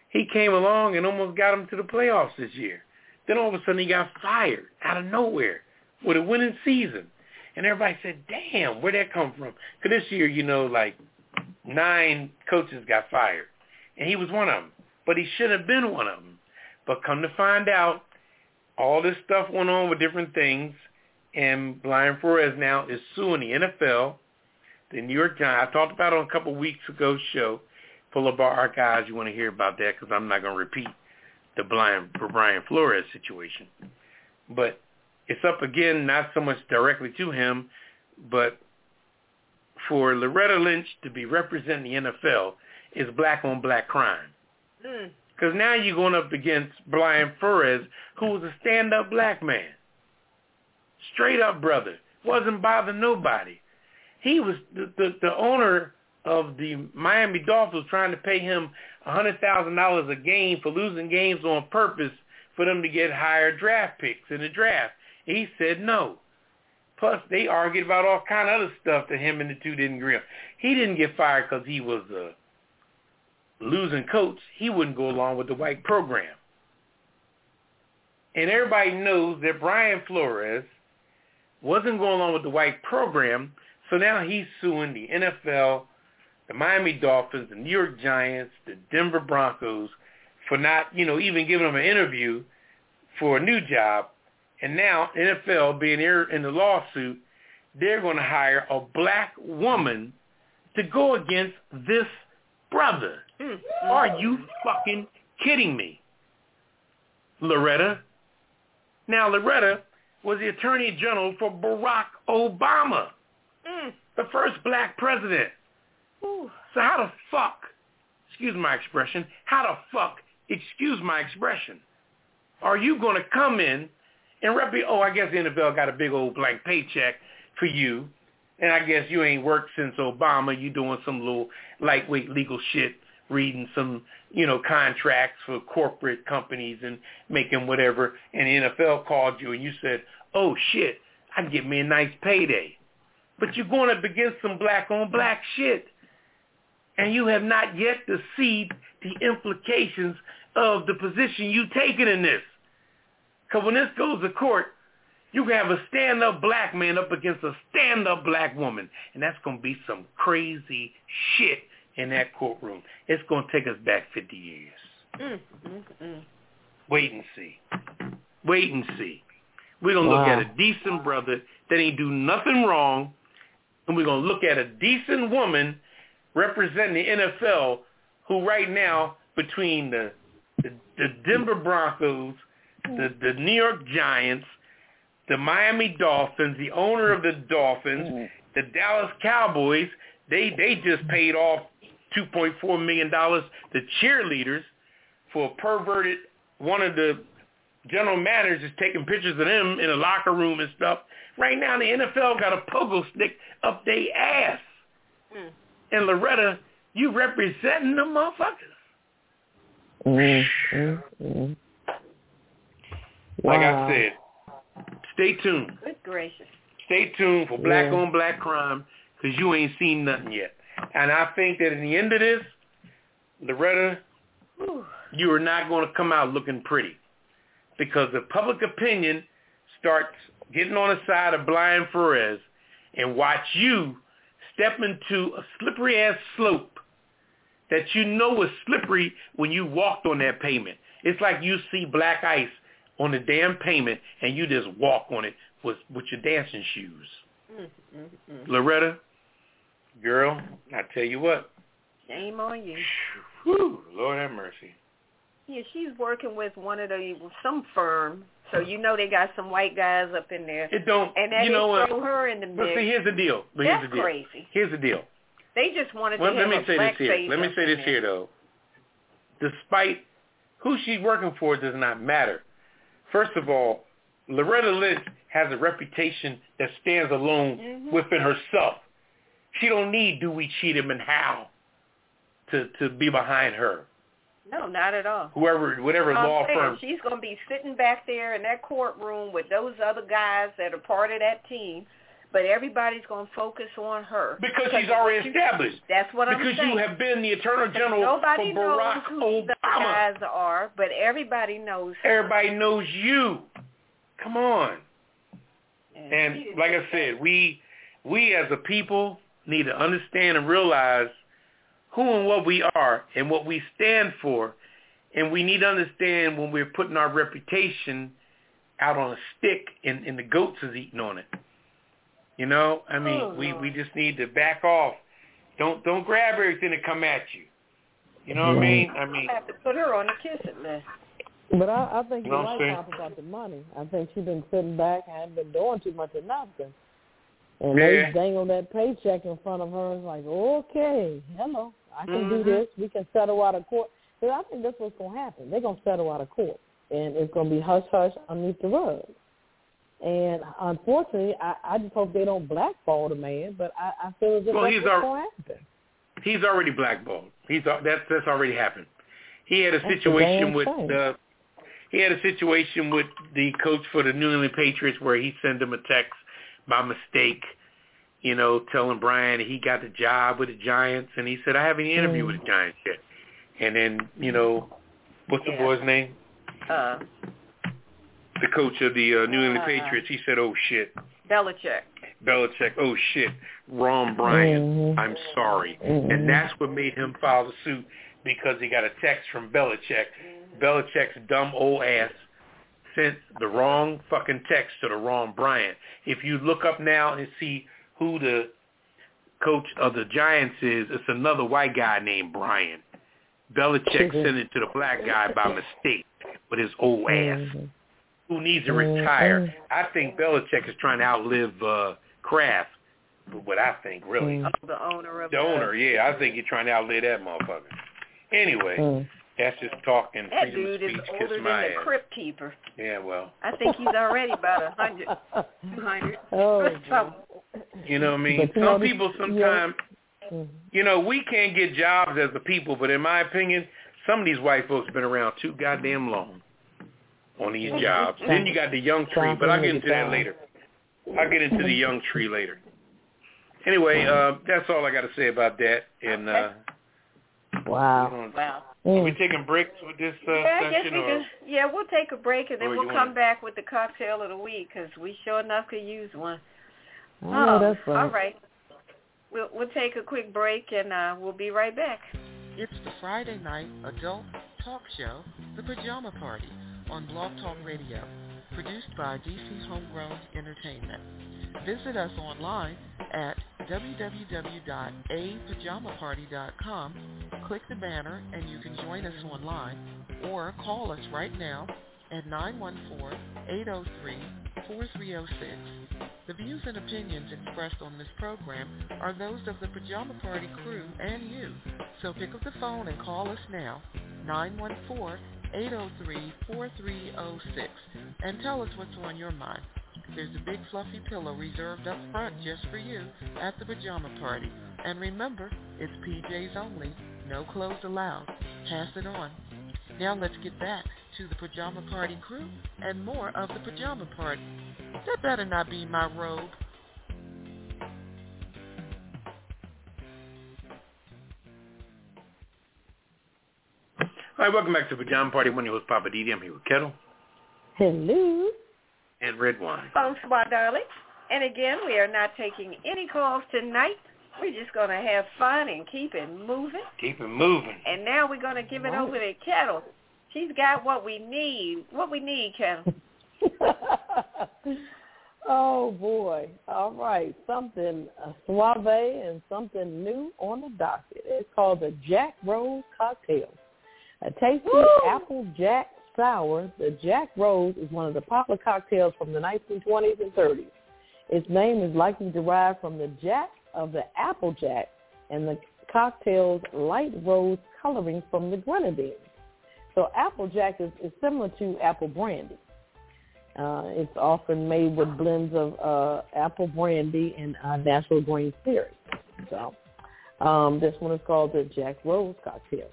He came along and almost got them to the playoffs this year. Then all of a sudden he got fired out of nowhere with a winning season. And everybody said, damn, where'd that come from? Because this year, you know, like nine coaches got fired. And he was one of them. But he should have been one of them. But come to find out, all this stuff went on with different things. And Brian Flores now is suing the NFL, the New York Giants. I talked about it on a couple of weeks ago show. Pull up our archives. You want to hear about that because I'm not going to repeat the Brian, Brian Flores situation. But it's up again, not so much directly to him, but for Loretta Lynch to be representing the NFL is black on black crime. Mm. Because now you're going up against Brian Flores, who was a stand-up black man. Straight up brother. Wasn't bothering nobody. He was the, the, the owner of the Miami Dolphins trying to pay him a $100,000 a game for losing games on purpose for them to get higher draft picks in the draft. He said no. Plus, they argued about all kind of other stuff that him and the two didn't agree on. He didn't get fired because he was a losing coach. He wouldn't go along with the white program. And everybody knows that Brian Flores wasn't going along with the white program, so now he's suing the NFL, the Miami Dolphins, the New York Giants, the Denver Broncos for not, you know, even giving him an interview for a new job and now NFL being here in the lawsuit, they're going to hire a black woman to go against this brother. Mm. Are you fucking kidding me? Loretta. Now, Loretta was the Attorney General for Barack Obama, Mm. the first black president. Ooh. So how the fuck, excuse my expression, how the fuck, excuse my expression, are you going to come in and rep oh, I guess the NFL got a big old blank paycheck for you, and I guess you ain't worked since Obama. You doing some little lightweight legal shit, reading some, you know, contracts for corporate companies and making whatever, and the NFL called you and you said, oh shit, I can get me a nice payday. But you're going up against some black on black shit. And you have not yet to see the implications of the position you've taken in this. Because when this goes to court, you can have a stand-up black man up against a stand-up black woman. And that's going to be some crazy shit in that courtroom. It's going to take us back 50 years. Mm. Mm. Mm. Wait and see. Wait and see. We're going to look at a decent brother that ain't do nothing wrong, and we're going to look at a decent woman representing the NFL who right now, between the, the, the Denver Broncos, the, the New York Giants, the Miami Dolphins, the owner of the Dolphins, the Dallas Cowboys, they, they just paid off $2.4 million to cheerleaders for a perverted, one of the general managers is taking pictures of them in a locker room and stuff. Right now, the NFL got a pogo stick up their ass. Mm. And Loretta, you representing the motherfuckers. Mm, mm, mm. Like Wow. I said, stay tuned. Good gracious. Stay tuned for black Yeah. on black crime because you ain't seen nothing yet. And I think that in the end of this, Loretta, you are not going to come out looking pretty because the public opinion starts getting on the side of Brian Flores and watch you step into a slippery ass slope that you know was slippery when you walked on that pavement. It's like you see black ice on the damn pavement and you just walk on it with with your dancing shoes. Mm-mm-mm. Loretta, girl, I tell you what. Shame on you. Whew, Lord have mercy. Yeah, she's working with one of the some firm, so you know they got some white guys up in there, It don't. and then you know they what? throw her in the But see, here's the deal. But That's here's the deal. crazy. Here's the deal. They just wanted Well, to let me a say black this here. Let me say this here though. Despite who she's working for does not matter. First of all, Loretta Lynch has a reputation that stands alone Mhm. within herself. She don't need do we cheat him and how to to be behind her. No, not at all. Whoever whatever I'm law saying, firm She's going to be sitting back there in that courtroom with those other guys that are part of that team, but everybody's going to focus on her because she's already you- established. That's what I'm saying. Because you have been the Attorney General Nobody for knows Barack who the guys are, but everybody knows. her. Everybody knows you. Come on. And, And like I said, we we as a people need to understand and realize who and what we are and what we stand for. And we need to understand when we're putting our reputation out on a stick and, and the goats is eating on it. You know, I oh, mean, Oh, we we just need to back off. Don't don't grab everything that come at you. You know what I mean? I mean, I have to put her on the kiss it list. But I, I think You you're know right. Pop, about the money. I think she's been sitting back and been doing too much of nothing. And Yeah. they dangle that paycheck in front of her and like, okay, hello, I can do Mhm. this. We can settle out of court. But I think that's what's going to happen. They're going to settle out of court. And it's going to be hush-hush underneath the rug. And unfortunately, I, I just hope they don't blackball the man, but I, I feel as if Well, that's he's what's our- going to happen. he's already blackballed. He's that's that's already happened. He had a That's situation with the he had a situation with the coach for the New England Patriots where he sent him a text by mistake, you know, telling Brian he got the job with the Giants, and he said I haven't interviewed Mm. with the Giants yet. And then you know, what's the Yeah. boy's name? Uh, The coach of the uh, New England Uh. Patriots. He said, "Oh shit, Belichick. Belichick. Oh shit, wrong Brian. Mhm. I'm sorry." Mhm. And that's what made him file the suit because he got a text from Belichick. Belichick's dumb old ass sent the wrong fucking text to the wrong Brian. If you look up now and see who the coach of the Giants is, it's another white guy named Brian. Belichick sent it to the black guy by [LAUGHS] mistake with his old ass Mhm. who needs to Mhm. retire. I think Belichick is trying to outlive uh, Kraft. But what I think, really. Mm. Oh, the owner of The owner, yeah, I think he's trying to outlive that motherfucker. Anyway, Mm. That's just talking. That freedom dude is speech, kiss older than the ass. crypt keeper. Yeah, well, I think he's already about a hundred, two hundred. [LAUGHS] Oh, [LAUGHS] you know what I mean? But you know Some people sometimes, Mhm. you know, we can't get jobs as the people, but in my opinion, some of these white folks have been around too goddamn long on these jobs. Then you got the young tree, but I'll get into that later. I'll get into the young tree [LAUGHS] later. Anyway, uh, that's all I got to say about that. And uh, Wow. Wow. Are we Mm. taking breaks with this uh, yeah, I guess session? we can. Yeah, we'll take a break and then Or we'll come wanna- back with the cocktail of the week because we sure enough could use one. I know that's right. Oh, all right. We'll we'll take a quick break and uh, we'll be right back. It's the Friday night adult talk show, The Pajama Party, on Blog Talk Radio, produced by DC Homegrown Entertainment. Visit us online at www.apajamaparty.com. Click the banner and you can join us online or call us right now at 914-803-4306. The views and opinions expressed on this program are those of the Pajama Party crew and you. So pick up the phone and call us now, 914-803-4306, and tell us what's on your mind. There's a big fluffy pillow reserved up front just for you at the Pajama Party. And remember, it's PJs only, no clothes allowed. Pass it on. Now let's get back to the Pajama Party crew and more of the Pajama Party. That better not be my robe. All right, welcome back to the Pajama Party. One of your host, Poppa DD. I'm here with Ketel Hello. And Redwine. Bonsoir, darling. And again, we are not taking any calls tonight. We're just going to have fun and keep it moving. Keep it moving. And now we're going to give it over to Ketel. She's got what we need. What we need, Ketel. [LAUGHS] oh boy! All right, something uh, suave and something new on the docket. It's called the Jack Rose cocktail, a tasty Woo! apple jack sour. The Jack Rose is one of the popular cocktails from the 1920s and 30s. Its name is likely derived from the Jack of the apple jack and the cocktail's light rose coloring from the grenadine. So Applejack is, is similar to apple brandy. Uh, it's often made with blends of uh, apple brandy and uh, neutral grain spirits. So um, this one is called the Jack Rose cocktail.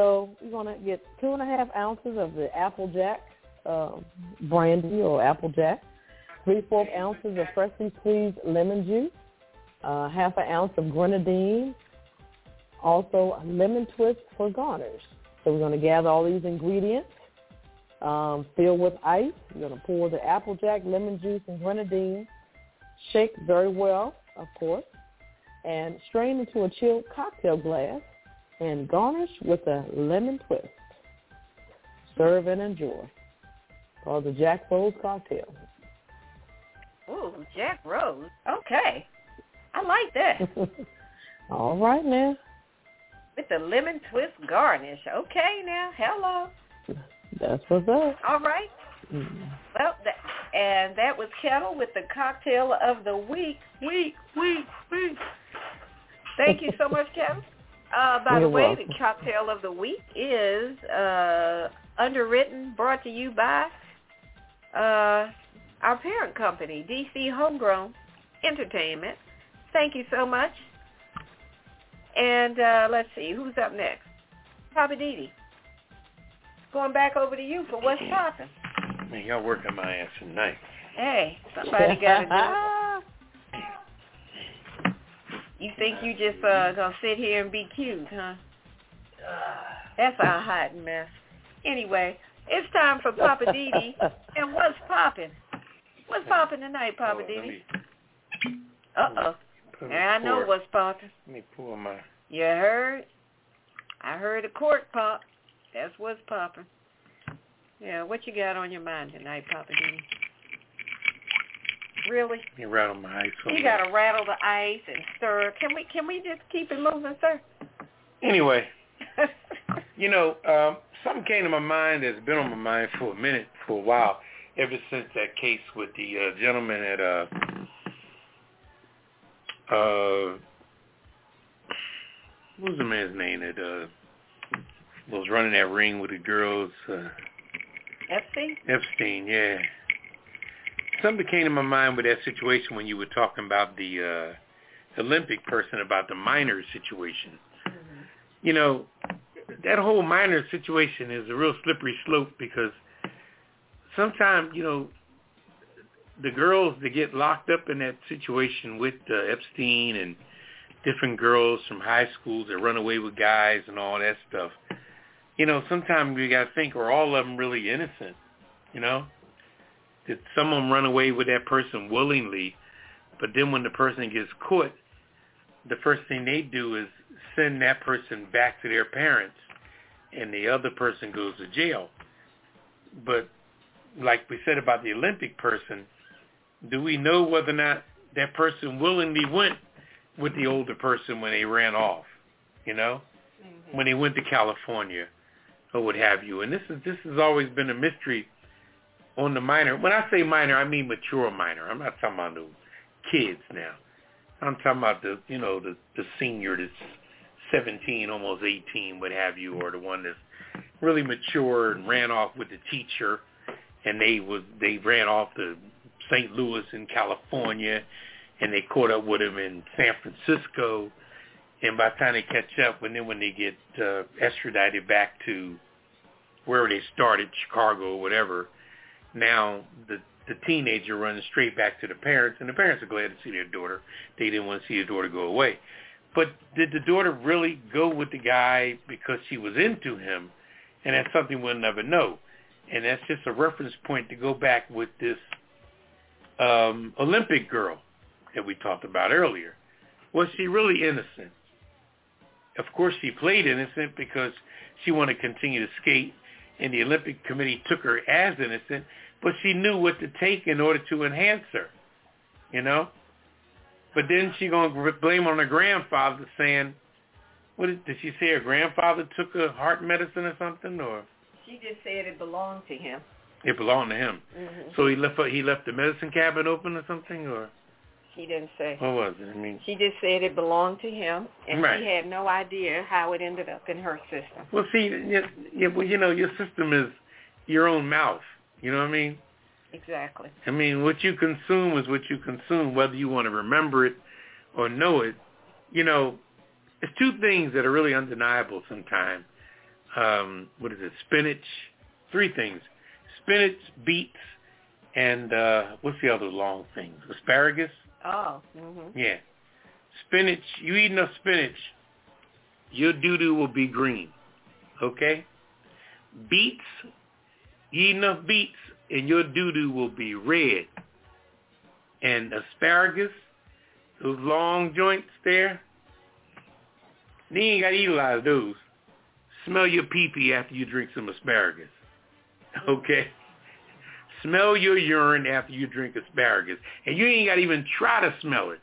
So you're going to get two and a half ounces of the Applejack uh, brandy or Applejack, three-fourths ounces of freshly squeezed lemon juice, uh, half an ounce of grenadine, also a lemon twist for garnish. So we're going to gather all these ingredients, um, fill with ice. You're going to pour the Applejack, lemon juice, and grenadine. Shake very well, of course, and strain into a chilled cocktail glass and garnish with a lemon twist. Serve and enjoy. Called the Jack Rose cocktail. Ooh, Jack Rose. Okay. I like that. [LAUGHS] all right now. With the lemon twist garnish. Okay now. Hello. That's what's up. All right. Mm. Well, that, and that was Ketel with the cocktail of the week. Week, week, week. Thank you so much, Ketel. Uh, by You're the way, welcome. the cocktail of the week is uh, underwritten, brought to you by uh, our parent company, DC Homegrown Entertainment. Thank you so much. And uh, let's see, who's up next? Poppa DD. Going back over to you for what's [CLEARS THROAT] poppin'. Man, y'all working my ass tonight. Hey, somebody got to do it. [LAUGHS] You think you just uh, gonna sit here and be cute, huh? [SIGHS] That's a hot mess. Anyway, it's time for Poppa DD. [LAUGHS] And what's poppin'? What's poppin' tonight, Papa Hold on, let Didi? Uh oh. And I know what's poppin'. Let me pull my. You heard? I heard a cork pop. That's what's poppin'. Yeah, what you got on your mind tonight, Poppa DD? Really? Me rattle my ice. You gotta rattle the ice and stir. Can we can we just keep it moving, sir? Anyway, [LAUGHS] you know, um, something came to my mind that's been on my mind for a minute, for a while, ever since that case with the uh, gentleman at uh, uh, what was the man's name that uh, was running that ring with the girls? Uh, Epstein? Epstein, yeah. Something came to my mind with that situation when you were talking about the uh, Olympic person about the minor situation. You know, that whole minor situation is a real slippery slope because sometimes, you know, the girls that get locked up in that situation with uh, Epstein and different girls from high schools that run away with guys and all that stuff, you know, sometimes you got to think, are all of them really innocent? You know? Did some of them run away with that person willingly, but then when the person gets caught, the first thing they do is send that person back to their parents, and the other person goes to jail. But like we said about the Olympic person, do we know whether or not that person willingly went with the older person when they ran off? You know, mm-hmm. when they went to California or what have you. And this is this has always been a mystery on the minor. When I say minor, I mean mature minor. I'm not talking about the kids now. I'm talking about the you know the the senior that's 17, almost 18, what have you, or the one that's really mature and ran off with the teacher, and they was they ran off to St. Louis in California, and they caught up with him in San Francisco, and by the time they catch up, when then when they get uh, extradited back to wherever they started, Chicago or whatever, now the the teenager runs straight back to the parents, and the parents are glad to see their daughter. They didn't want to see their daughter go away. But did the daughter really go with the guy because she was into him? And that's something we'll never know. And that's just a reference point to go back with this um, Olympic girl that we talked about earlier. Was she really innocent? Of course, she played innocent because she wanted to continue to skate, and the Olympic Committee took her as innocent, but she knew what to take in order to enhance her, you know? But then she going to blame on her grandfather saying, what did, did she say her grandfather took a heart medicine or something, or? She just said it belonged to him. It belonged to him. Mm-hmm. So he left he left the medicine cabinet open or something, or She didn't say. what was it? I mean, She just said it belonged to him, and Right. she had no idea how it ended up in her system. well, see, yeah, yeah, well, you know, your system is your own mouth. You know what I mean? Exactly. I mean, what you consume is what you consume, whether you want to remember it or know it. You know, it's two things that are really undeniable sometimes. Um, what is it? Spinach. Three things: spinach, beets, and uh, what's the other long things? Asparagus. Oh. Mhm. Yeah. Spinach. You eat enough spinach, your doo doo will be green. Okay. Beets. You eat enough beets, and your doo doo will be red. And asparagus, those long joints there. You ain't got to eat a lot of those. Smell your pee-pee after you drink some asparagus. [LAUGHS] Okay? Smell your urine after you drink asparagus. And you ain't got to even try to smell it.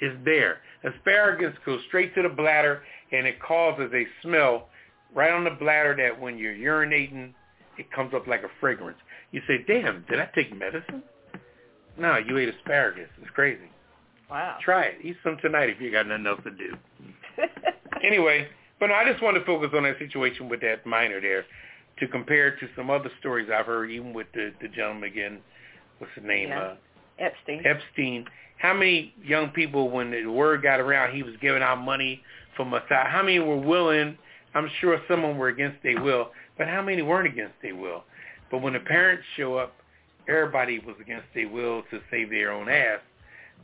It's there. Asparagus goes straight to the bladder, and it causes a smell right on the bladder that when you're urinating, it comes up like a fragrance. You say, damn, did I take medicine? No, you ate asparagus. It's crazy. Wow. Try it. Eat some tonight if you got nothing else to do. [LAUGHS] Anyway, but no, I just want to focus on that situation with that minor there to compare to some other stories I've heard, even with the, the gentleman again, what's his name? Yeah. Uh, Epstein. Epstein. How many young people, when the word got around he was giving out money for Mossad, how many were willing? I'm sure some of them were against their will, but how many weren't against their will? But when the parents show up, everybody was against their will to save their own ass.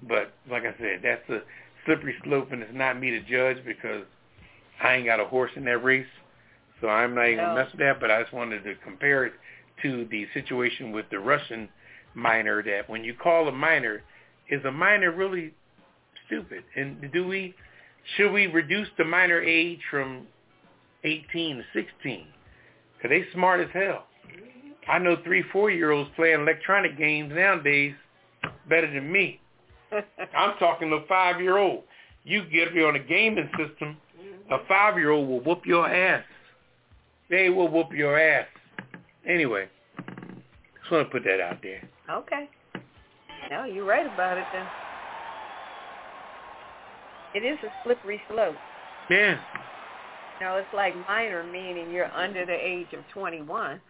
But like I said, that's a slippery slope, and it's not me to judge because I ain't got a horse in that race, so I'm not even oh. No. gonna with that. But I just wanted to compare it to the situation with the Russian minor. That when you call a minor, is a minor really stupid? And do we should we reduce the minor age from 18 to 16? Cause they smart as hell. I know three, four year olds playing electronic games nowadays better than me. [LAUGHS] I'm talking to a five year old. You get me on a gaming system, a five year old will whoop your ass. They will whoop your ass. Anyway, just want to put that out there. okay. No, you're right about it then. It is a slippery slope. Yeah. No, it's like minor, meaning you're under the age of 21,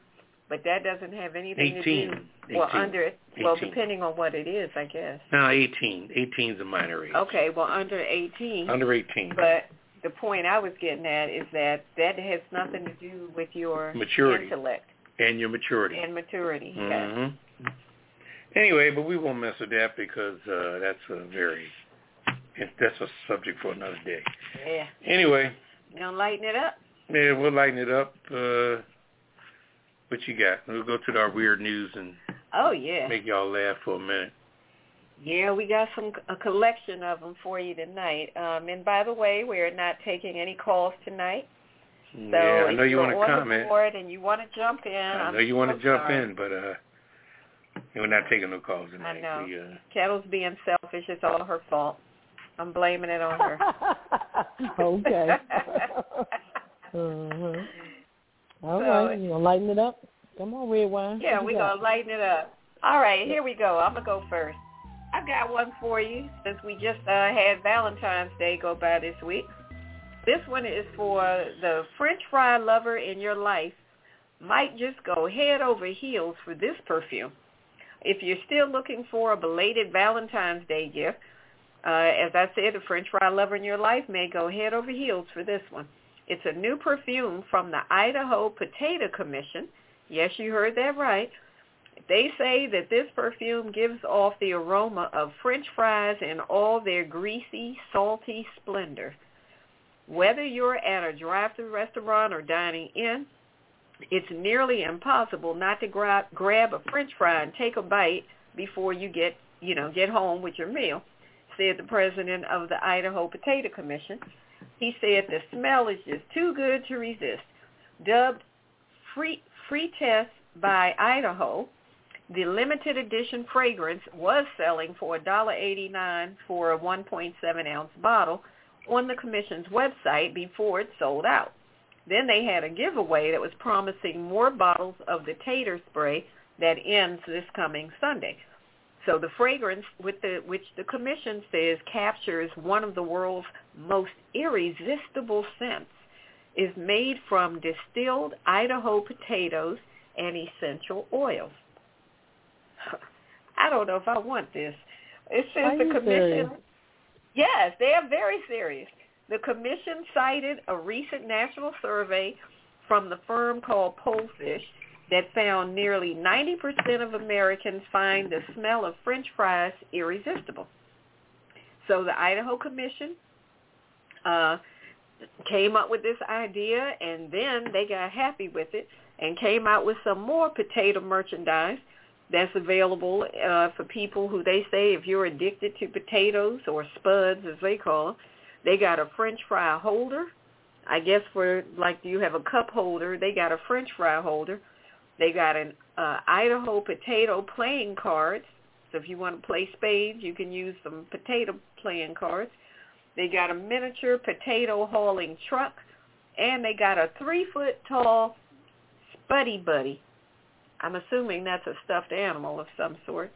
but that doesn't have anything to 18. do. Well, 18. under it. Well, 18. depending on what it is, I guess. No, 18. 18 is a minor age. Okay, well, under 18. Under 18. But the point I was getting at is that that has nothing to do with your Maturity. intellect and your maturity. and maturity. Yes. hmm Anyway, but we won't mess with that because uh, that's a very that's a subject for another day. Yeah. Anyway, You gonna lighten it up? yeah, we'll lighten it up. Uh, what you got? We'll go to our weird news and Oh yeah. make y'all laugh for a minute. Yeah, we got some a collection of them for you tonight. Um, and by the way, we're not taking any calls tonight. So yeah, I know you want to comment. board and you want to jump in, I I'm know you want so to jump sorry. in, but uh, we're not taking no calls tonight. know. We, uh, Ketel's being selfish. It's all her fault. I'm blaming it on her. [LAUGHS] okay. [LAUGHS] uh-huh. All So- right, you gonna lighten it up? Come on, red wine. Yeah, we're going to lighten it up. All right, here we go. I'm going to go first. I got one for you since we just uh, had Valentine's Day go by this week. This one is for the French fry lover in your life. Might just go head over heels for this perfume. If you're still looking for a belated Valentine's Day gift, uh, as I said, the French fry lover in your life may go head over heels for this one. It's a new perfume from the Idaho Potato Commission. Yes, you heard that right. They say that this perfume gives off the aroma of French fries in all their greasy, salty splendor. Whether you're at a drive-through restaurant or dining in, it's nearly impossible not to grab, grab a French fry and take a bite before you get, you know, get home with your meal. said the president of the Idaho Potato Commission. He said the smell is just too good to resist. Dubbed free free test by Idaho, the limited edition fragrance was selling for $1.89 for a 1.7 ounce bottle on the commission's website before it sold out. Then they had a giveaway that was promising more bottles of the tater spray that ends this coming Sunday. So the fragrance with the, which the commission says captures one of the world's most irresistible scents is made from distilled Idaho potatoes and essential oils. [LAUGHS] I don't know if I want this. It says the commission. serious? Yes, they are very serious. The commission cited a recent national survey from the firm called Pollfish that found nearly 90% of Americans find the smell of French fries irresistible. So the Idaho Commission uh, came up with this idea, and then they got happy with it and came out with some more potato merchandise that's available uh, for people who they say if you're addicted to potatoes or spuds as they call them, they got a French fry holder. I guess for like you have a cup holder, they got a French fry holder. They got an uh, Idaho potato playing cards. So if you want to play spades, you can use some potato playing cards. They got a miniature potato hauling truck, and they got a three foot tall Spuddy Buddy. I'm assuming that's a stuffed animal of some sort,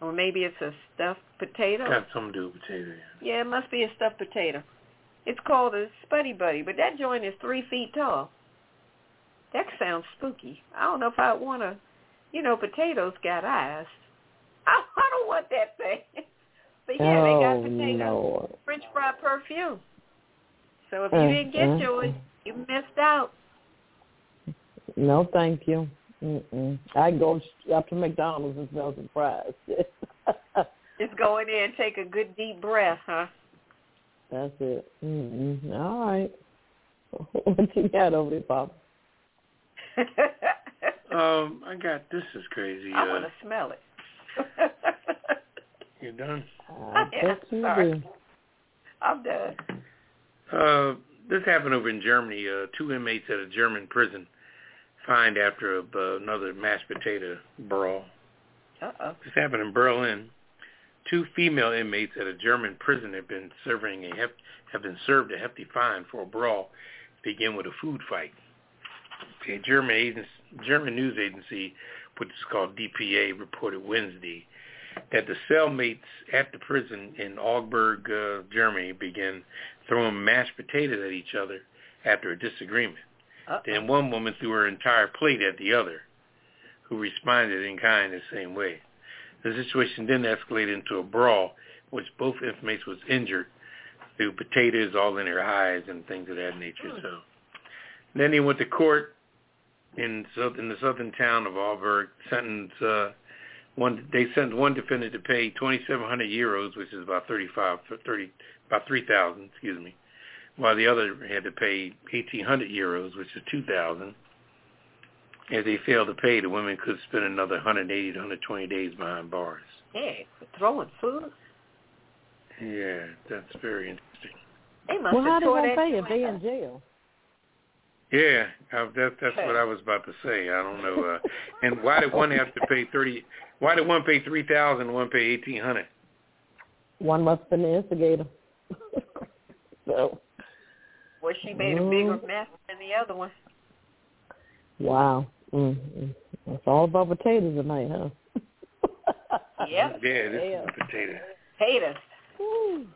or maybe it's a stuffed potato. Got something to do with potato. Yeah, it must be a stuffed potato. It's called a Spuddy Buddy, but that joint is three feet tall. That sounds spooky. I don't know if I want to. You know, potatoes got eyes. I, [LAUGHS] I don't want that thing. [LAUGHS] But yeah, oh, they got potatoes. Lord. French fry perfume. So if you Mm, didn't get mm, yours, mm. you missed out. No, thank you. Mm-mm. I go up to McDonald's and smell some fries. [LAUGHS] Just go in there and take a good deep breath, huh? That's it. Mm-mm. All right. [LAUGHS] What you got over there, Papa? [LAUGHS] Um, I got this is crazy. I Uh, want to smell it. You're done? I Yeah, bet you sorry. do. I'm done. Uh, this happened over in Germany. Uh, two inmates at a German prison fined after a, uh, another mashed potato brawl. Uh-oh. This happened in Berlin. Two female inmates at a German prison have been serving a hef- have been served a hefty fine for a brawl begin with a food fight. A German agency, German news agency, which is called DPA, reported Wednesday that the cellmates at the prison in Augsburg, uh, Germany, began throwing mashed potatoes at each other after a disagreement. Uh-oh. Then one woman threw her entire plate at the other, who responded in kind the same way. The situation then escalated into a brawl, which both inmates was injured through potatoes all in their eyes and things of that nature. So then he went to court in in the southern town of Augsburg, sentenced uh, one. They sentenced one defendant to pay 2,700 euros, which is about 35, 30, about 3,000, excuse me, while the other had to pay 1,800 euros, which is 2,000. If they failed to pay, the women could spend another 180 to 120 days behind bars. Hey, throwing food? Yeah, that's very interesting. They must Well, how have they tore gonna that pay if they up. in jail? Yeah, uh, that, that's what I was about to say. I don't know. Uh, and why did one have to pay thirty? Why did one pay three thousand? One pay eighteen hundred? One must have been the instigator. [LAUGHS] so, Well, she made a bigger Mm. mess than the other one. wow. Mm-hmm. It's all about potatoes tonight, huh? Yep. Yeah, this Yeah. is potato. Haters. Whew.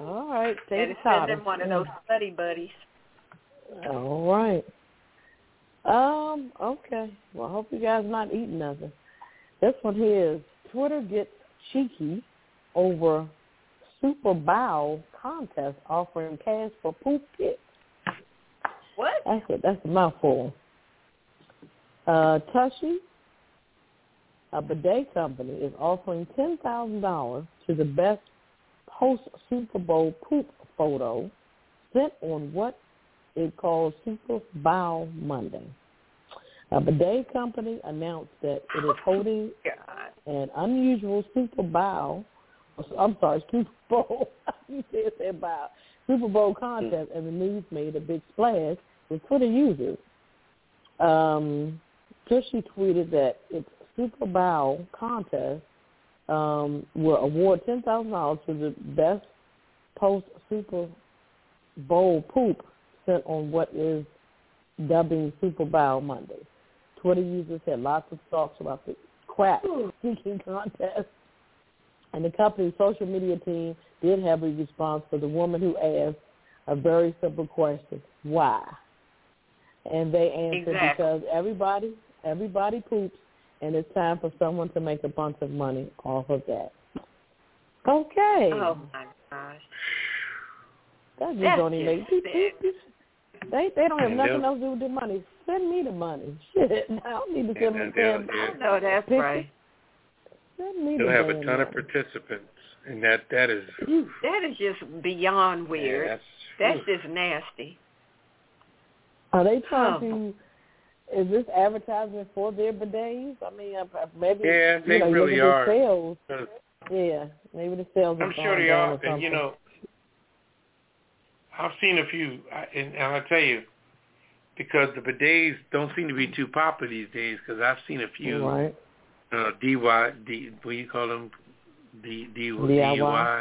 All right, Had take to the send them one of those Spuddy Buddies. All right. Um, okay. Well, I hope you guys not eating nothing. This one here is Twitter gets cheeky over Super Bowl contest offering cash for poop kits. What? That's a, that's a mouthful. Uh, Tushy, a bidet company, is offering ten thousand dollars to the best post Super Bowl poop photo sent on what it calls Super Bowl Monday. A bidet company announced that it is holding an unusual Super Bowl I'm sorry, Super Bowl. [LAUGHS] you said that about Super Bowl contest, and the news made a big splash with Twitter users. Um, Tushy tweeted that its Super Bowl contest um, will award ten thousand dollars for the best post Super Bowl poop sent on what is dubbing Super Bowl Monday. Twitter users had lots of thoughts about the crap [LAUGHS] speaking contest, and the company's social media team did have a response for the woman who asked a very simple question: Why? And they answered Exactly. because everybody everybody poops, and it's time for someone to make a bunch of money off of that. Okay. Oh my gosh. That just That's don't even just make sick. They they don't have And nothing else to do with the money. Send me the money. [LAUGHS] Shit, I don't need to send And them. they'll, Send, they'll, I know that's Picture. right. send me they'll the have a damn ton of participants, and that that is whew, That is just beyond weird. Yeah, that's whew. just nasty. Are they trying Oh. to? Is this advertisement for their bidets? I mean, uh, uh, maybe. Yeah, you they know, really are. the Sales. Uh, Yeah, maybe the sales. I'm have sure gone they are, and you know, I've seen a few, I- and, and I tell you, because the bidets don't seem to be too popular these days. Because I've seen a few right. uh, DY, D, what do you call them? D, D, DIY. DIY,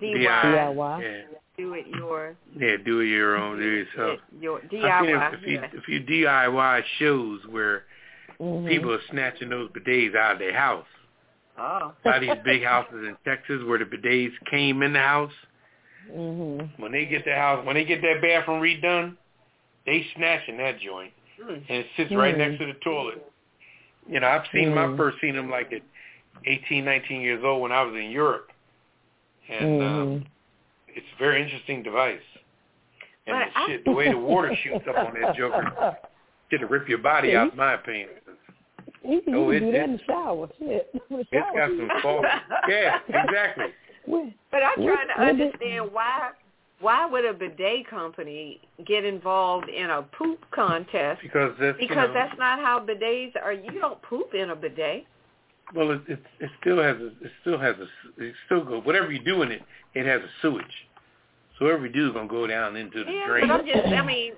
DIY, DIY. Yeah, do it your yeah, do it your own, do it yourself. [LAUGHS] your I've seen DIY. a, a few, yeah. a few DIY shows where Mhm. people are snatching those bidets out of their house. Oh, A lot of these big houses in Texas where the bidets came in the house, Mhm. when they get the house, when they get that bathroom redone, they snatching that joint, Hmm. and it sits right Mm. next to the toilet. You know, I've seen my Mm. first seen them like at 18, 19 years old when I was in Europe, and um, Mhm. it's a very interesting device. And But the I- shit, the way the water shoots up on that joker, [LAUGHS] should rip your body out, in my opinion. You can, Oh, you it- can do that in the shower. Shit. In [LAUGHS] the It's shower. got some fault. Yeah, [LAUGHS] exactly. But I'm trying to understand why why would a bidet company get involved in a poop contest? Because that's you Because know, that's not how bidets are. You don't poop in a bidet. Well, it, it it still has a it still has a it still go whatever you do in it, it has a sewage. So whatever you do is gonna go down into the Yeah, drain. but I'm just. I mean,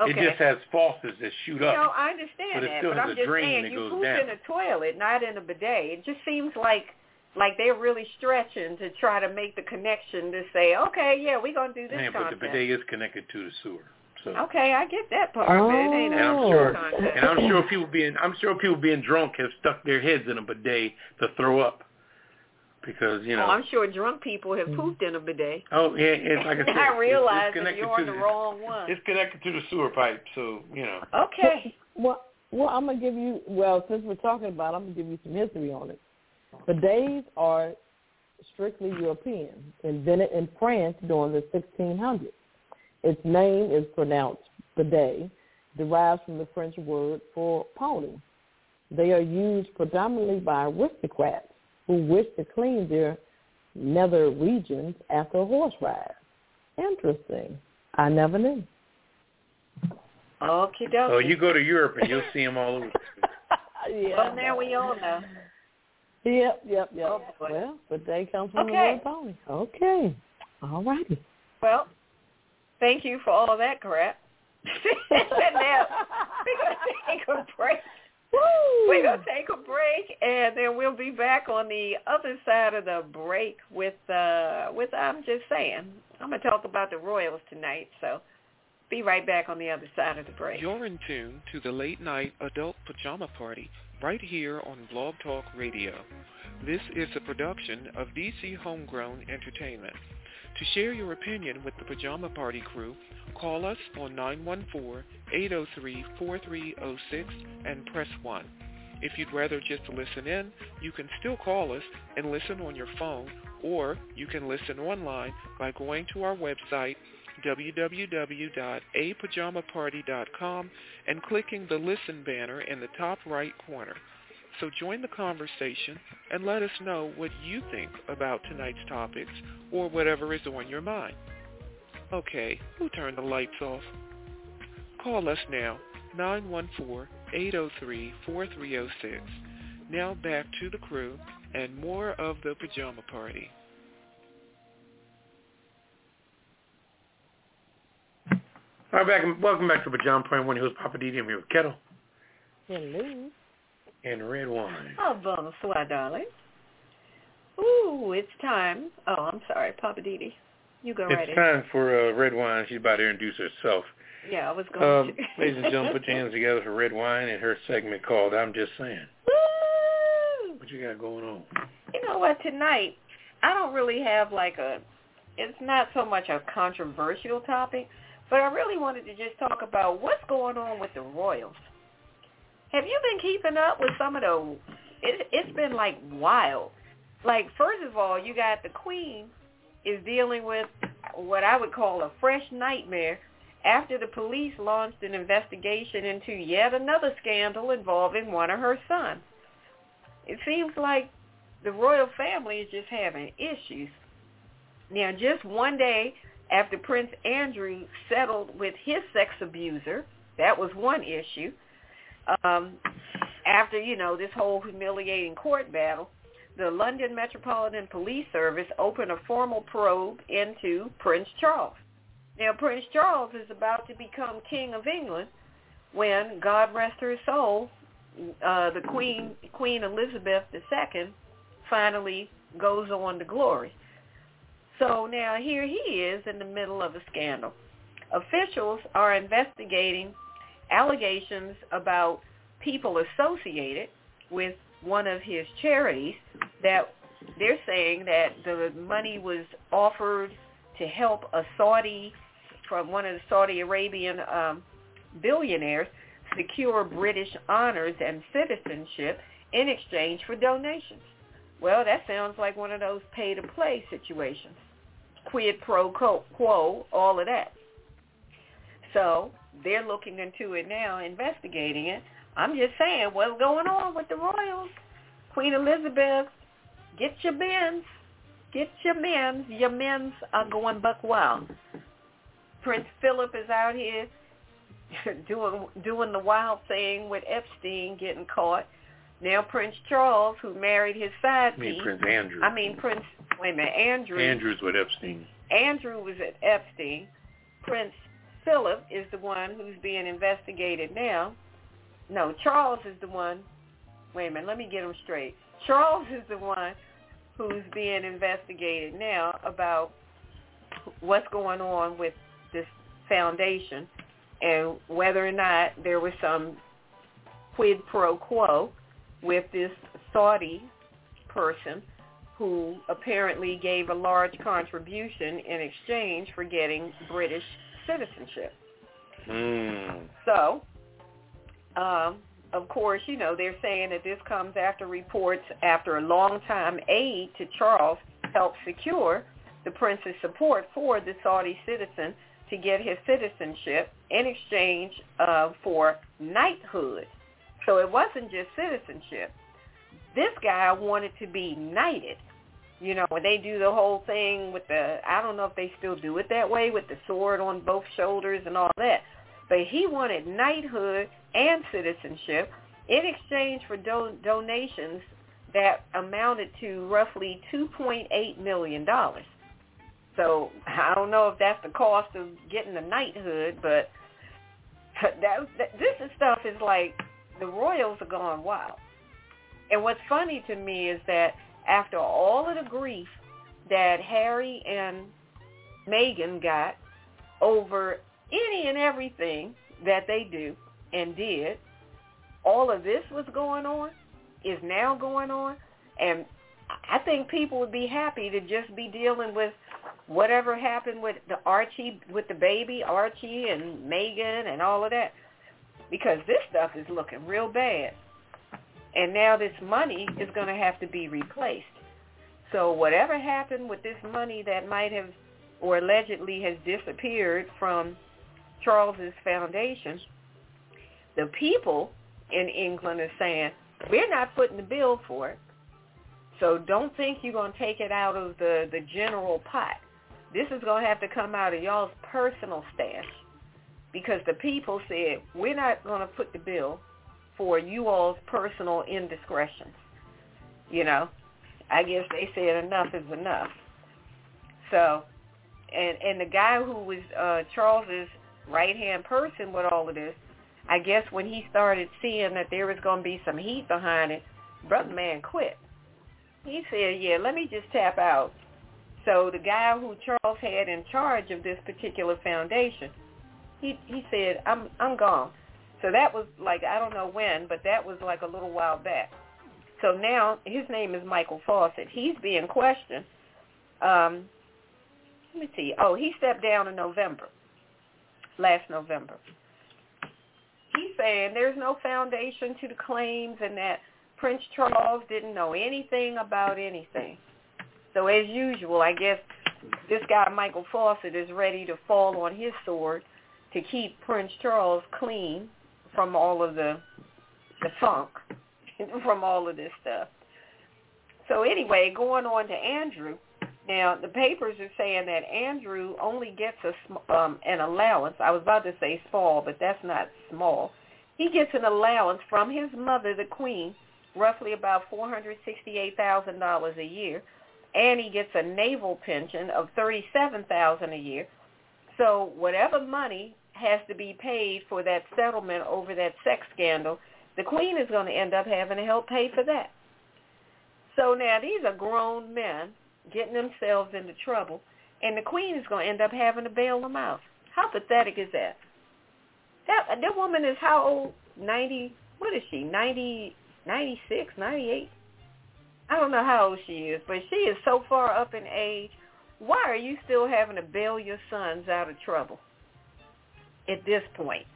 okay. It just has faucets that shoot You up. I understand But it that, still but has I'm a just drain saying that you goes poop down. in a toilet, not in a bidet. It just seems like like they're really stretching to try to make the connection to say, okay, yeah, we're gonna do this Man, but the bidet is connected to the sewer. So Okay, I get that part, but it ain't and I'm Oh. sure contest. and I'm sure people being I'm sure people being drunk have stuck their heads in a bidet to throw up. Because, you know Oh, I'm sure drunk people have pooped in a bidet. Oh yeah, it's like I [LAUGHS] said, I realize it's, it's that connected you're on to the wrong one. It's connected to the sewer pipe, so you know. Okay. Well, well, I'm gonna give you. Well, since we're talking about, it, I'm gonna give you some history on it. Bidets are strictly European, invented in France during the 1600s. Its name is pronounced bidet, derives from the French word for pony. They are used predominantly by aristocrats who wish to clean their nether regions after a horse ride. Interesting. I never knew. Okie oh, dokie. Oh, you go to Europe and you'll see them all over. [LAUGHS] yeah. Well, now we all know. Yep, yep, yep. Oh, boy. well, but they come from Okay. the word pony. Okay. All righty. Well, thank you for all that crap. [LAUGHS] now, we're going to take a break. We're going to take a break, and then we'll be back on the other side of the break with, uh, with I'm just saying, I'm going to talk about the Royals tonight, so be right back on the other side of the break. You're in tune to the late night adult pajama party right here on Blog Talk Radio. This is a production of DC Homegrown Entertainment. To share your opinion with the Pajama Party crew, call us on 914-803-4306 and press 1. If you'd rather just listen in, you can still call us and listen on your phone, or you can listen online by going to our website, www.apajamaparty.com and clicking the Listen banner in the top right corner. So join the conversation and let us know what you think about tonight's topics or whatever is on your mind. Okay, who turned the lights off? Call us now, 914-803-4306. Now back to the crew and more of the Pajama Party. All right, back, welcome back to Pajama Party. One host, Poppa DD. I'm here with Ketel. Hello. And Redwine. Oh, bonsoir, darling. Ooh, it's time. Oh, I'm sorry, Poppa DD. You go it's right in. It's time for uh, Redwine. She's about to introduce herself. Yeah, I was going um, to. [LAUGHS] ladies and gentlemen, put your hands together for Redwine and her segment called I'm Just Saying. Woo! What you got going on? You know what? Tonight, I don't really have like a. It's not so much a controversial topic, but I really wanted to just talk about what's going on with the Royals. Have you been keeping up with some of the? It, it's been like wild. Like first of all, you got the Queen is dealing with what I would call a fresh nightmare after the police launched an investigation into yet another scandal involving one of her sons. It seems like the royal family is just having issues. Now, just one day after Prince Andrew settled with his sex abuser, that was one issue. Um, after, you know, this whole humiliating court battle, the London Metropolitan Police Service opened a formal probe into Prince Charles. Now, Prince Charles is about to become King of England when, God rest her soul, uh, the Queen, Queen Elizabeth II finally goes on to glory. So now here he is in the middle of a scandal. Officials are investigating allegations about people associated with one of his charities that they're saying that the money was offered to help a Saudi from one of the Saudi Arabian um, billionaires secure British honors and citizenship in exchange for donations. Well, that sounds like one of those pay-to-play situations. Quid pro quo, all of that. So they're looking into it now, investigating it. I'm just saying, what's going on with the royals? Queen Elizabeth, get your men's. Get your men's. Your men's are going buck wild. Prince Philip is out here [LAUGHS] doing doing the wild thing with Epstein getting caught. Now Prince Charles, who married his side I mean piece. Prince Andrew. I mean Prince. Wait a minute, Andrew. Andrew's with Epstein. Andrew was at Epstein. Prince Philip is the one who's being investigated now. No, Charles is the one. Wait a minute, let me get him straight. Charles is the one who's being investigated now about what's going on with this foundation and whether or not there was some quid pro quo with this Saudi person who apparently gave a large contribution in exchange for getting British citizenship. Mm. So, um, of course, you know, they're saying that this comes after reports after a long time aid to Charles helped secure the prince's support for the Saudi citizen to get his citizenship in exchange uh, for knighthood. So it wasn't just citizenship. This guy wanted to be knighted. You know, when they do the whole thing with the, I don't know if they still do it that way, with the sword on both shoulders and all that. But he wanted knighthood and citizenship in exchange for do- donations that amounted to roughly $2.8 million. So I don't know if that's the cost of getting the knighthood, but [LAUGHS] that, that this is stuff is like the royals are going wild. And what's funny to me is that after all of the grief that Harry and Meghan got over any and everything that they do and did, all of this was going on, is now going on, and I think people would be happy to just be dealing with whatever happened with the Archie, with the baby Archie and Meghan and all of that, because this stuff is looking real bad. And now this money is going to have to be replaced. So whatever happened with this money that might have or allegedly has disappeared from Charles's foundation, the people in England are saying, we're not putting the bill for it. So don't think you're going to take it out of the, the general pot. This is going to have to come out of y'all's personal stash because the people said, we're not going to put the bill for you all's personal indiscretions, you know. I guess they said enough is enough. So, and and the guy who was uh, Charles's right hand person with all of this, I guess when he started seeing that there was going to be some heat behind it, brother man quit. He said, "Yeah, let me just tap out." So the guy who Charles had in charge of this particular foundation, he he said, "I'm I'm gone." So that was like I don't know when, but that was like a little while back. So now his name is Michael Fawcett. He's being questioned. Um, let me see. Oh, he stepped down in November, last November. He's saying there's no foundation to the claims and that Prince Charles didn't know anything about anything. So as usual, I guess this guy Michael Fawcett is ready to fall on his sword to keep Prince Charles clean from all of the the funk [LAUGHS] from all of this stuff. So anyway, going on to Andrew. Now the papers are saying that Andrew only gets a um, an allowance. I was about to say small, but that's not small. He gets an allowance from his mother, the Queen, roughly about four hundred sixty-eight thousand dollars a year, and he gets a naval pension of thirty-seven thousand a year. So whatever money has to be paid for that settlement over that sex scandal, the queen is going to end up having to help pay for that. So now these are grown men getting themselves into trouble, and the queen is going to end up having to bail them out. How pathetic is that? That that woman is how old? Ninety? What is she? Ninety? Ninety-six? Ninety-eight? I don't know how old she is, but she is so far up in age. Why are you still having to bail your sons out of trouble? At this point.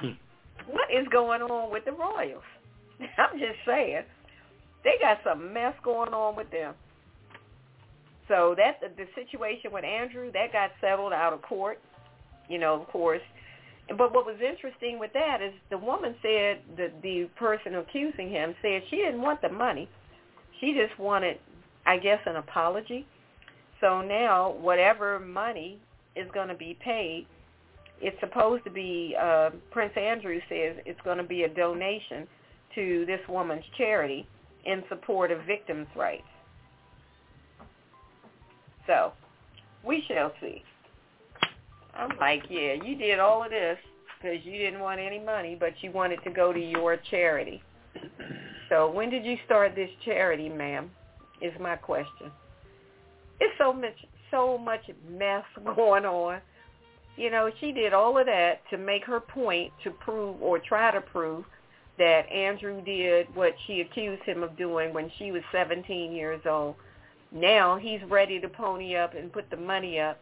Hmm. What is going on with the Royals? [LAUGHS] I'm just saying. They got some mess going on with them. So that the, situation with Andrew, that got settled out of court, you know, of course. But what was interesting with that is the woman said, the, the person accusing him said she didn't want the money. She just wanted, I guess, an apology. So now whatever money is going to be paid it's supposed to be, uh, Prince Andrew says it's going to be a donation to this woman's charity in support of victims' rights. So we shall see. I'm like, yeah, you did all of this because you didn't want any money, but you wanted to go to your charity. So when did you start this charity, ma'am? Is my question. It's so much, so much mess [LAUGHS] going on you know, she did all of that to make her point to prove or try to prove that Andrew did what she accused him of doing when she was 17 years old. Now he's ready to pony up and put the money up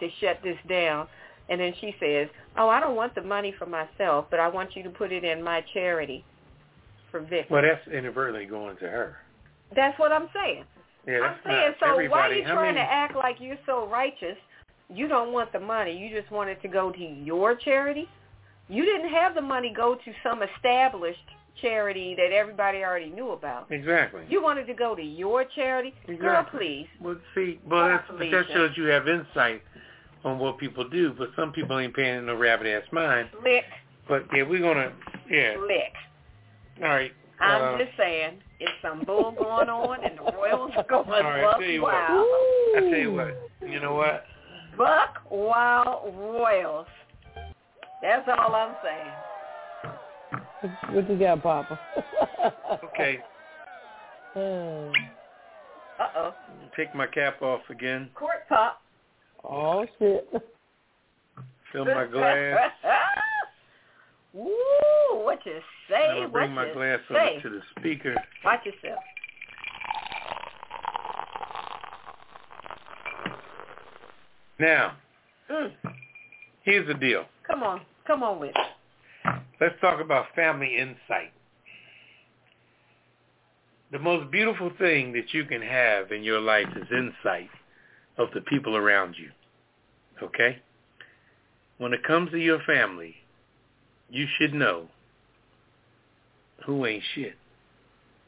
to shut this down. And then she says, oh, I don't want the money for myself, but I want you to put it in my charity for victims. Well, that's inadvertently going to her. That's what I'm saying. Yeah, I'm saying, so why are you trying to act like you're so righteous you don't want the money. You just want it to go to your charity. You didn't have the money go to some established charity that everybody already knew about. Exactly. You wanted to go to your charity. Exactly. Girl, please. Well, see, well, that's, but that shows you have insight on what people do, but some people ain't paying no rabbit-ass mind. Lick. But, yeah, we're going to, yeah. Lick. All right. I'm uh, just saying, it's some bull going on, and the Royals are [LAUGHS] going all right, buck I tell you wild. What, I tell you what, you know what? Buck Wild Royals. That's all I'm saying. What you got, Poppa? [LAUGHS] okay. [SIGHS] Uh oh. Take my cap off again. Court pop. Oh shit. Fill my glass. [LAUGHS] Woo! What you say? I'll bring what my glass say? over to the speaker. Watch yourself. Now, Mm. here's the deal. Come on. Come on with it. Let's talk about family insight. The most beautiful thing that you can have in your life is insight of the people around you. Okay? When it comes to your family, you should know who ain't shit.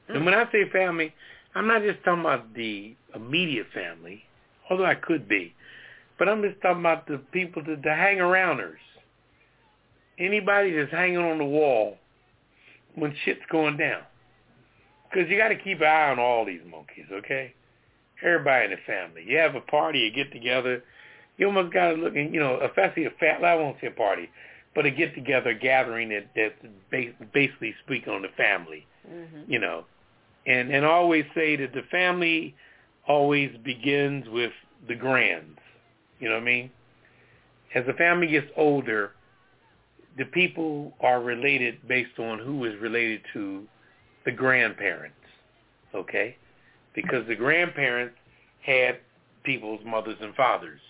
And when I say family, I'm not just talking about the immediate family, although I could be. But I'm just talking about the people, that the hang-arounders. Anybody that's hanging on the wall when shit's going down. Because you got to keep an eye on all these monkeys, okay? Everybody in the family. You have a party, you get together. You almost got to look, and you know, especially a fat. I won't say a party, but a get together gathering that that basically speak on the family. Mm-hmm. You know, and and always say that the family always begins with the grands. You know what I mean? As the family gets older, the people are related based on who is related to the grandparents. Okay? Because the grandparents had people's mothers and fathers.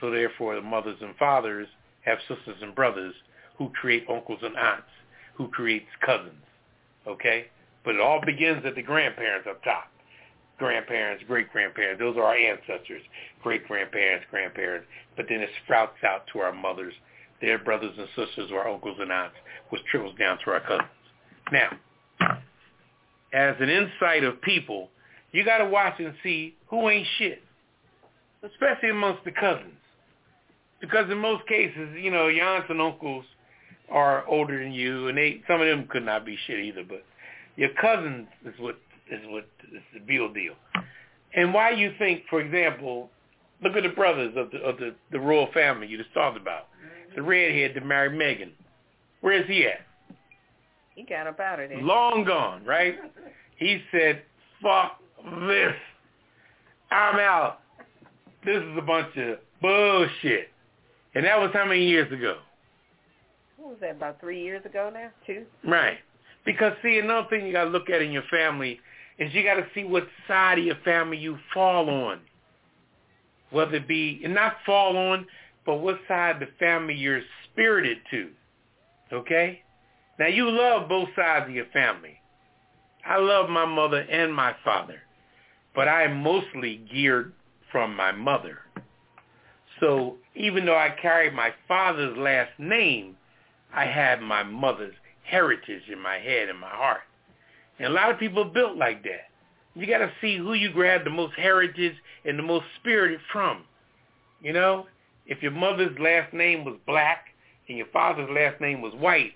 So therefore the mothers and fathers have sisters and brothers who create uncles and aunts, who creates cousins. Okay? But it all begins at the grandparents up top. Grandparents, great-grandparents, those are our ancestors. Great-grandparents, grandparents. But then it sprouts out to our mothers, their brothers and sisters, or uncles and aunts, which trickles down to our cousins. Now, as an insight of people, you got to watch and see who ain't shit, especially amongst the cousins. Because in most cases, you know, your aunts and uncles are older than you, and they some of them could not be shit either. But your cousins is what is what is the real deal. And why you think, for example, look at the brothers of the of the, the royal family you just talked about. Mm-hmm. The redhead that married Meghan. Where is he at? He got up out of there. Long gone, right? [LAUGHS] He said, "Fuck this. I'm out. This is a bunch of bullshit." And that was how many years ago? What was that, about three years ago now? Two? Right. Because, see, another thing you got to look at in your family is you got to see what side of your family you fall on. Whether it be, and not fall on, but what side of the family you're spirited to. Okay? Now, you love both sides of your family. I love my mother and my father, but I am mostly geared from my mother. So even though I carry my father's last name, I have my mother's heritage in my head and my heart. And a lot of people are built like that. You got to see who you grab the most heritage and the most spirited from. You know, if your mother's last name was black and your father's last name was white,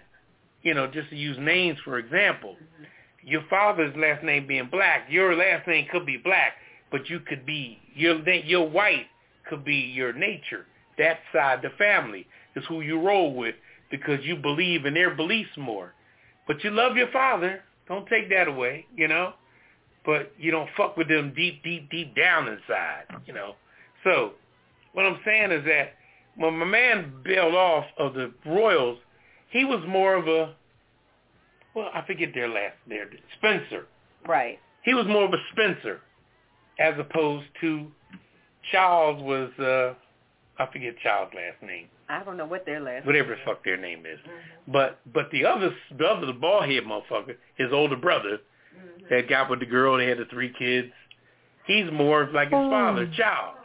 you know, just to use names for example, mm-hmm. your father's last name being black, your last name could be black, but you could be your your white could be your nature. That side, the family, is who you roll with because you believe in their beliefs more. But you love your father. Don't take that away, you know. But you don't fuck with them deep, deep, deep down inside, you know. So what I'm saying is that when my man bailed off of the Royals, he was more of a, well, I forget their last, their Spencer. Right. He was more of a Spencer as opposed to Charles was, uh, I forget Charles' last name. I don't know what their last Whatever the name fuck their name is. Mm-hmm. But but the other the other the bald head motherfucker, his older brother, Mm-hmm. that got with the girl, they had the three kids. He's more like his father, Charles.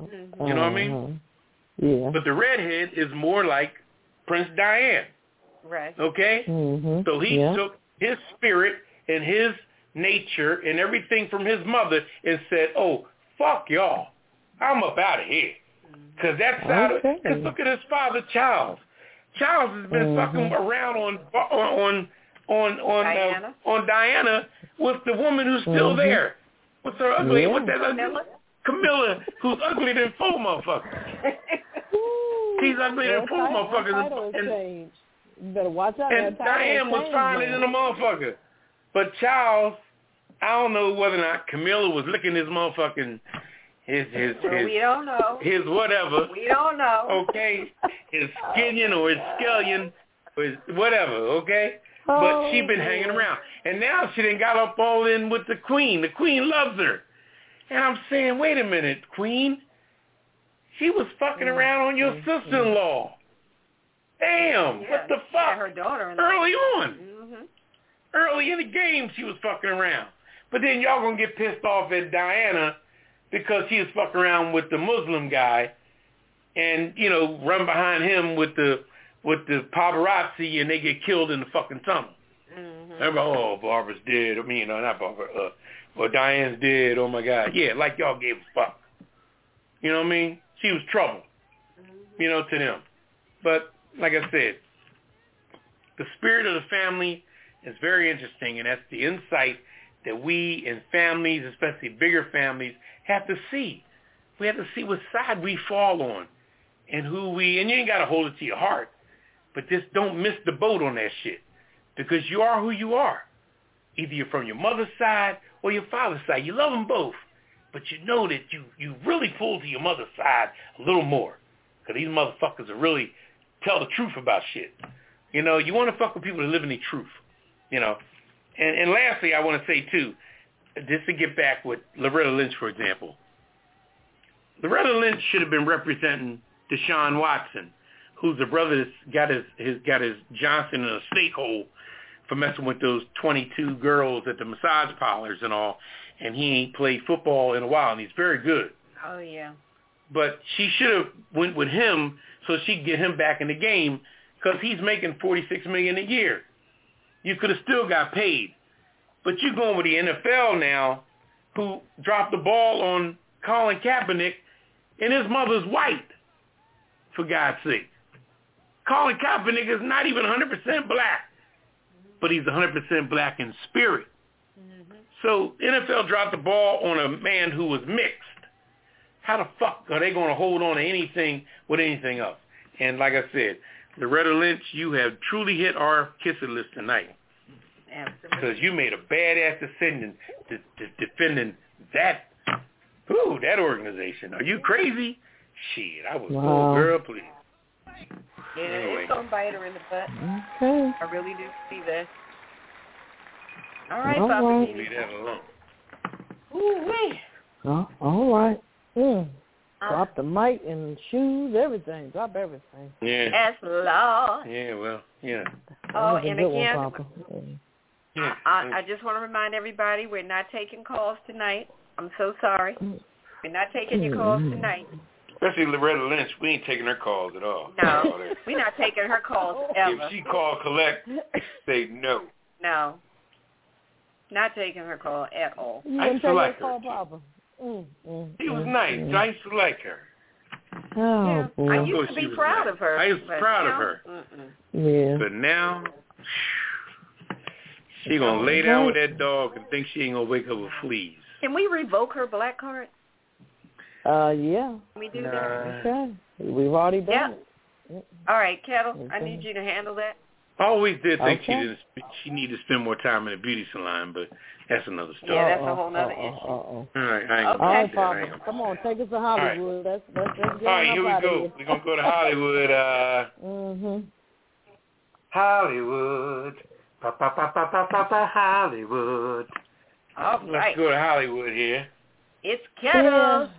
Mhm. You know what I mean? Uh-huh. Yeah. But the redhead is more like Prince Diane. Right. Okay? hmm So he yeah. took his spirit and his nature and everything from his mother and said, "Oh, fuck y'all, I'm up out of here." Because that's how. Okay. Because look at his father, Charles. Charles has been Mhm. fucking around on on on on Diana? Uh, on Diana with the woman who's still Mhm. there. What's her ugly? Yeah. What's that ugly? Camilla? Camilla, who's uglier than four motherfuckers. [LAUGHS] He's ugly than That four title- motherfuckers. that And- changed. You better watch out. and that title Diane was changed, finer than a motherfucker. But Charles, I don't know whether or not Camilla was licking his motherfucking his [LAUGHS] his well, we don't know. his whatever. We don't know. Okay, his skillion or his scallion or his whatever. Okay, Oh, but she been hanging around, and now she done got up all in with the queen. The queen loves her, and I'm saying, wait a minute, queen. She was fucking around on your sister-in-law. Damn, Yeah, what the fuck? her daughter. Early on Mm-hmm. early in the game she was fucking around. But then y'all gonna get pissed off at Diana because she was fucking around with the Muslim guy and, you know, run behind him with the with the paparazzi and they get killed in the fucking tunnel. Mm-hmm. Everybody, oh, Barbara's dead. I mean, no, not Barbara. Uh, or Diane's dead. Oh my God. Yeah, like y'all gave a fuck. You know what I mean? She was trouble. You know, to them. But like I said, the spirit of the family It's very interesting, and that's the insight that we in families, especially bigger families, have to see. We have to see what side we fall on and who we, and you ain't got to hold it to your heart, but just don't miss the boat on that shit because you are who you are. Either you're from your mother's side or your father's side. You love them both, but you know that you, you really pull to your mother's side a little more because these motherfuckers are really tell the truth about shit. You know, you want to fuck with people that live in the truth, you know. And, and lastly, I want to say, too, just to get back with Loretta Lynch, for example. Loretta Lynch should have been representing Deshaun Watson, who's the brother that's got his, his got his Johnson in a snake hole for messing with those 22 girls at the massage parlors and all, and he ain't played football in a while, and he's very good. Oh yeah. But she should have went with him so she could get him back in the game because he's making 46 million a year. You could have still got paid, but you're going with the NFL now, who dropped the ball on Colin Kaepernick, and his mother's white. For God's sake, Colin Kaepernick is not even 100% black but he's 100% black in spirit. Mm-hmm. So NFL dropped the ball on a man who was mixed. How the fuck are they going to hold on to anything with anything else? And like I said, Loretta Lynch, you have truly hit our Kiss It List tonight. Absolutely. Because you made a badass decision to, to defending that, ooh, that organization. Are you crazy? Shit, I was, wow. oh, girl, please. Yeah, anyway. it's gonna bite her in the butt. Okay. I really do see that. All right, all Poppa right. Leave that alone. Ooh wee. Oh, all right. Mm. Uh, Drop the mic and shoes, everything. Drop everything. Yeah. Yes, Lord. Yeah, well, yeah. Oh, That was oh, a and good one, again, yeah. I, I just want to remind everybody we're not taking calls tonight. I'm so sorry. We're not taking your calls mm-hmm. tonight. Especially Loretta Lynch, we ain't taking her calls at all. No, we're not taking her calls [LAUGHS] ever. If she call collect, say no. No, not taking her call at all. You I didn't used to take like her. call, Poppa. Mm, mm, She was mm, nice. mm. I used to like her. Oh, yeah. boy. I used to be proud nice. of her. I was but proud of her. Mm-mm. yeah. But now, she gonna lay down with that dog and think she ain't gonna wake up with fleas. Can we revoke her black card? Uh, yeah. Can we do Nah. that? Okay. We've already done Yeah. it. All right, Ketel, I need you to handle that. I always did think she didn't. She needed to spend more time in the beauty salon, but that's another story. Yeah, that's a Uh-oh, whole nother uh-oh, issue. uh-oh. All right, I ain't Okay. gonna All right. I ain't Come on, take us to Hollywood. Let's let's let's get All right, here we go. here. We're gonna go to Hollywood. Uh, Mhm. Hollywood. Pa pa pa pa pa pa pa Hollywood. All Let's right, go to Hollywood here. it's Ketel.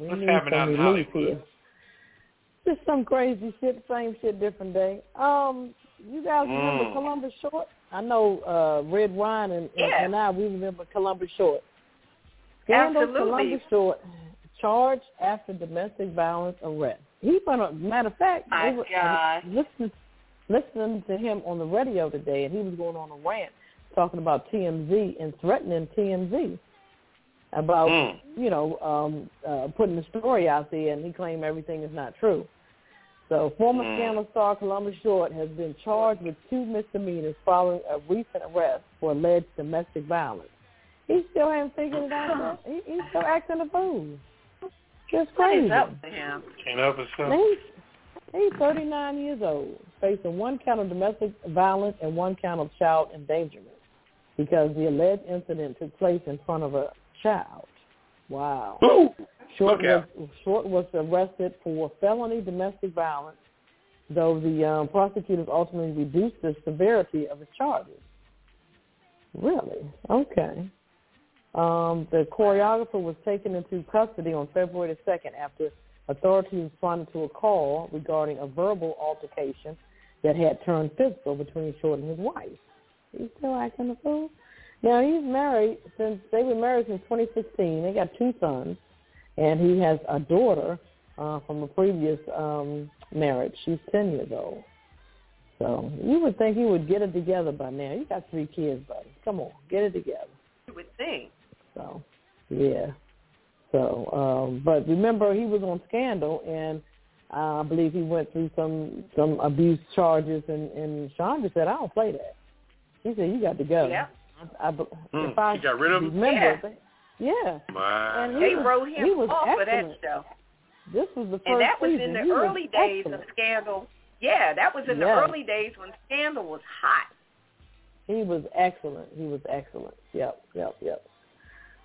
We What's happening some out in Hollywood? here. Just some crazy shit, same shit, different day. Um, you guys remember Mm. Columbus Short? I know uh Redwine and, Yeah. and I we remember Columbus Short. Scandal Absolutely. Columbus Short charged after domestic violence arrest. He found a matter of fact, My were- God. listening listening to him on the radio today and he was going on a rant talking about TMZ and threatening TMZ about Mm. you know, um, uh, putting the story out there, and he claimed everything is not true. So former Mm. Scandal star Columbus Short has been charged with two misdemeanors following a recent arrest for alleged domestic violence. He still hasn't figured it out. He, he's still acting a fool. Just What crazy. is up to him? Can't help herself. He's, he's 39 years old, facing one count of domestic violence and one count of child endangerment because the alleged incident took place in front of a child. Wow. Short was. Short was arrested for felony domestic violence, though the um, prosecutors ultimately reduced the severity of his charges. Really? Okay. Um, the choreographer was taken into custody on February the 2nd after authorities responded to a call regarding a verbal altercation that had turned physical between Short and his wife. He's still acting a fool? Now, he's married since, they were married since 2016. They got two sons, and he has a daughter uh, from a previous um, marriage. She's 10 years old. So you would think he would get it together by now. You got three kids, buddy. Come on, get it together. You would think. So, yeah. So, um, but remember, he was on Scandal, and uh, I believe he went through some some abuse charges, and and Shonda said, "I don't play that." He said you got to go. Yeah. I, I, Mm, if I he got rid of him? remember, yeah. Wow. And he They was- wrote him he was off of that excellent. show. This was the first And that was season. in the He early days excellent. of Scandal. Yeah, that was in the early days when Scandal was hot. He was excellent. He was excellent. Yep, yep, yep.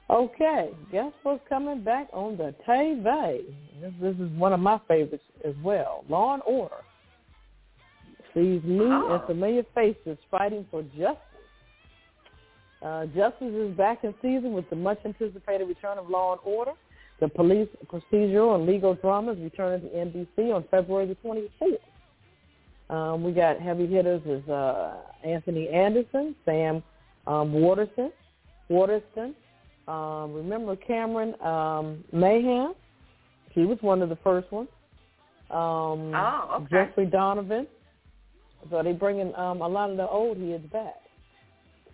Okay, guess what's coming back on the TV? This, this is one of my favorites as well. Law and Order. These new Oh. and familiar faces fighting for justice. Uh, justice is back in season with the much anticipated return of Law and Order. The police procedural and legal dramas returning to NBC on February the 24th. Um, we got heavy hitters as uh, Anthony Anderson, Sam um, Waterston, Waterston. Um, remember Camryn um, Manheim? He was one of the first ones. Um, Oh, okay. Jeffrey Donovan. So they bringing um, a lot of the old heads back.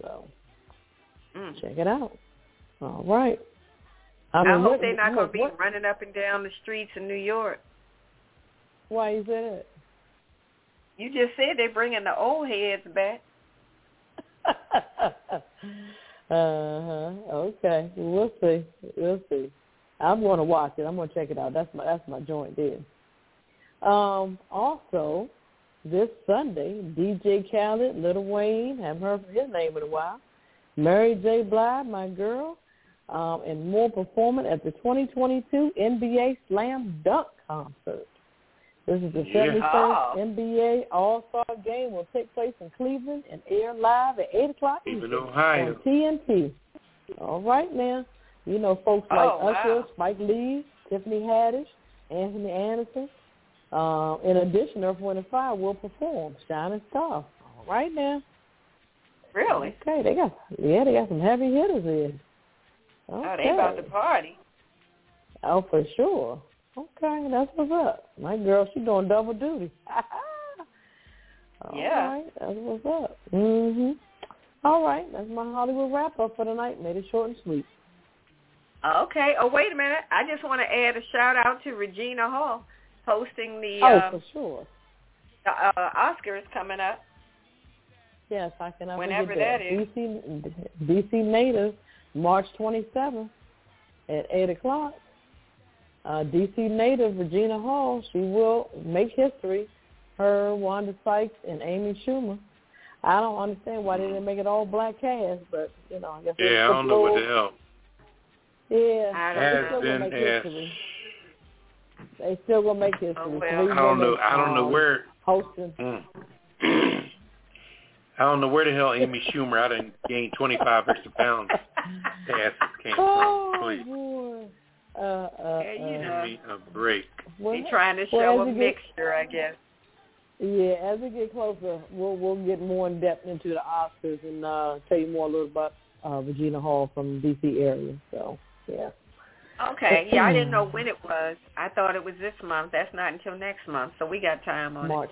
So Mm. check it out. All right. I, mean, hope what- they're not going to be what- running up and down the streets in New York. Why is that? You just said they're bringing the old heads back. [LAUGHS] uh huh. Okay. We'll see. We'll see. I'm going to watch it. I'm going to check it out. That's my that's my joint there. Um. Also, this Sunday, DJ Khaled, Lil Wayne, haven't heard from his name in a while. Mary J. Blige, my girl, um, and more performing at the 2022 NBA Slam Dunk Concert. This is the Yeah. 71st Oh. NBA All-Star Game will take place in Cleveland and air live at 8 o'clock Eastern Ohio. on TNT. All right now. You know, folks like Oh, Usher, wow. Spike Lee, Tiffany Haddish, Anthony Anderson. Uh, in addition, Earth, Wind, and Fire will perform Shining Star. All right now. Really? Okay, they got yeah, they got some heavy hitters here. Okay. Oh, they about to party. Oh, for sure. Okay, that's what's up. My girl, she doing double duty. [LAUGHS] All Yeah. right, that's what's up. Mhm. All right, that's my Hollywood wrap up for tonight. Made it short and sweet. Okay. Oh, wait a minute. I just want to add a shout out to Regina Hall hosting the oh, uh, for sure. the uh, Oscars coming up. Yes, I can. Whenever forget that is. DC, DC Native, March 27th at 8 o'clock. Uh, DC Native, Regina Hall, she will make history. Her, Wanda Sykes, and Amy Schumer. I don't understand why they didn't make it all black cast, but, you know, I guess they Yeah, I don't know what the little- hell. Yeah, I they don't Has still know. gonna been make history. They still gonna make history. Oh, well. I don't know. I don't know where. hosting. Mm. [CLEARS THROAT] I don't know where the hell Amy Schumer. I didn't gain 25 extra pounds. Asses came Oh from. Please boy. Uh, uh, Yeah, you uh, know. give me a break. well, They trying to show as a it get- mixture, I guess. Yeah, as we get closer, we'll we'll get more in depth into the Oscars and uh, tell you more a little about uh, Regina Hall from DC area. So yeah. Okay. Yeah, I didn't know when it was. I thought it was this month. That's not until next month, so we got time on it. March.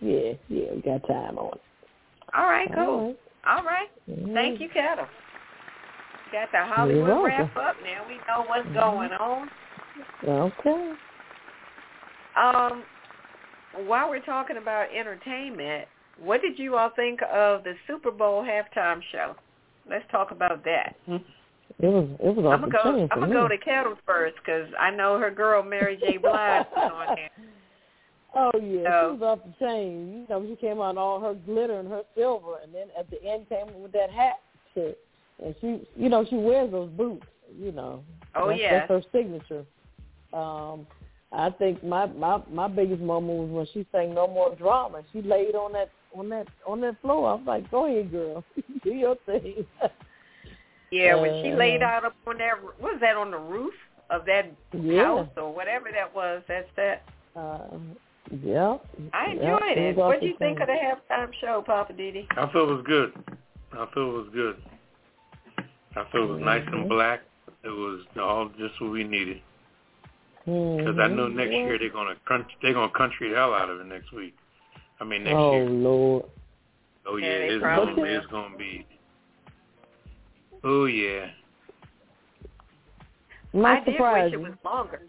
Yeah, yeah, we got time on it. All right, cool. All right. Thank you, Ketel. Got the Hollywood wrap up now. We know what's going on. Okay. Um, while we're talking about entertainment, what did you all think of the Super Bowl halftime show? Let's talk about that. It was it was I'm gonna go. I'm gonna me. go to Ketel first because I know her girl Mary J. Blige was on there. Oh yeah, So- she was off the chain. You know, she came out all her glitter and her silver, and then at the end came with that hat shit. And she, you know, she wears those boots. You know, Oh that's, yeah. that's her signature. Um, I think my my my biggest moment was when she sang "No More Drama." She laid on that on that on that floor. I was like, "Go ahead, girl, [LAUGHS] do your thing." Yeah, when she Uh, laid out up on that, what was that on the roof of that Yeah. house or whatever that was? That's that. uh, yeah, I yeah, enjoyed it. What do you think of the halftime show, Poppa DD? I thought it was good. I thought it was good. I thought it was nice Mhm. and black. It was all just what we needed. Because I know next year they're gonna crunch. They're gonna country the hell out of it next week. I mean next oh year. Oh Lord. Oh Yeah, yeah, they it's gonna, will. it's gonna be. Oh yeah. Might I did surprise wish it was longer,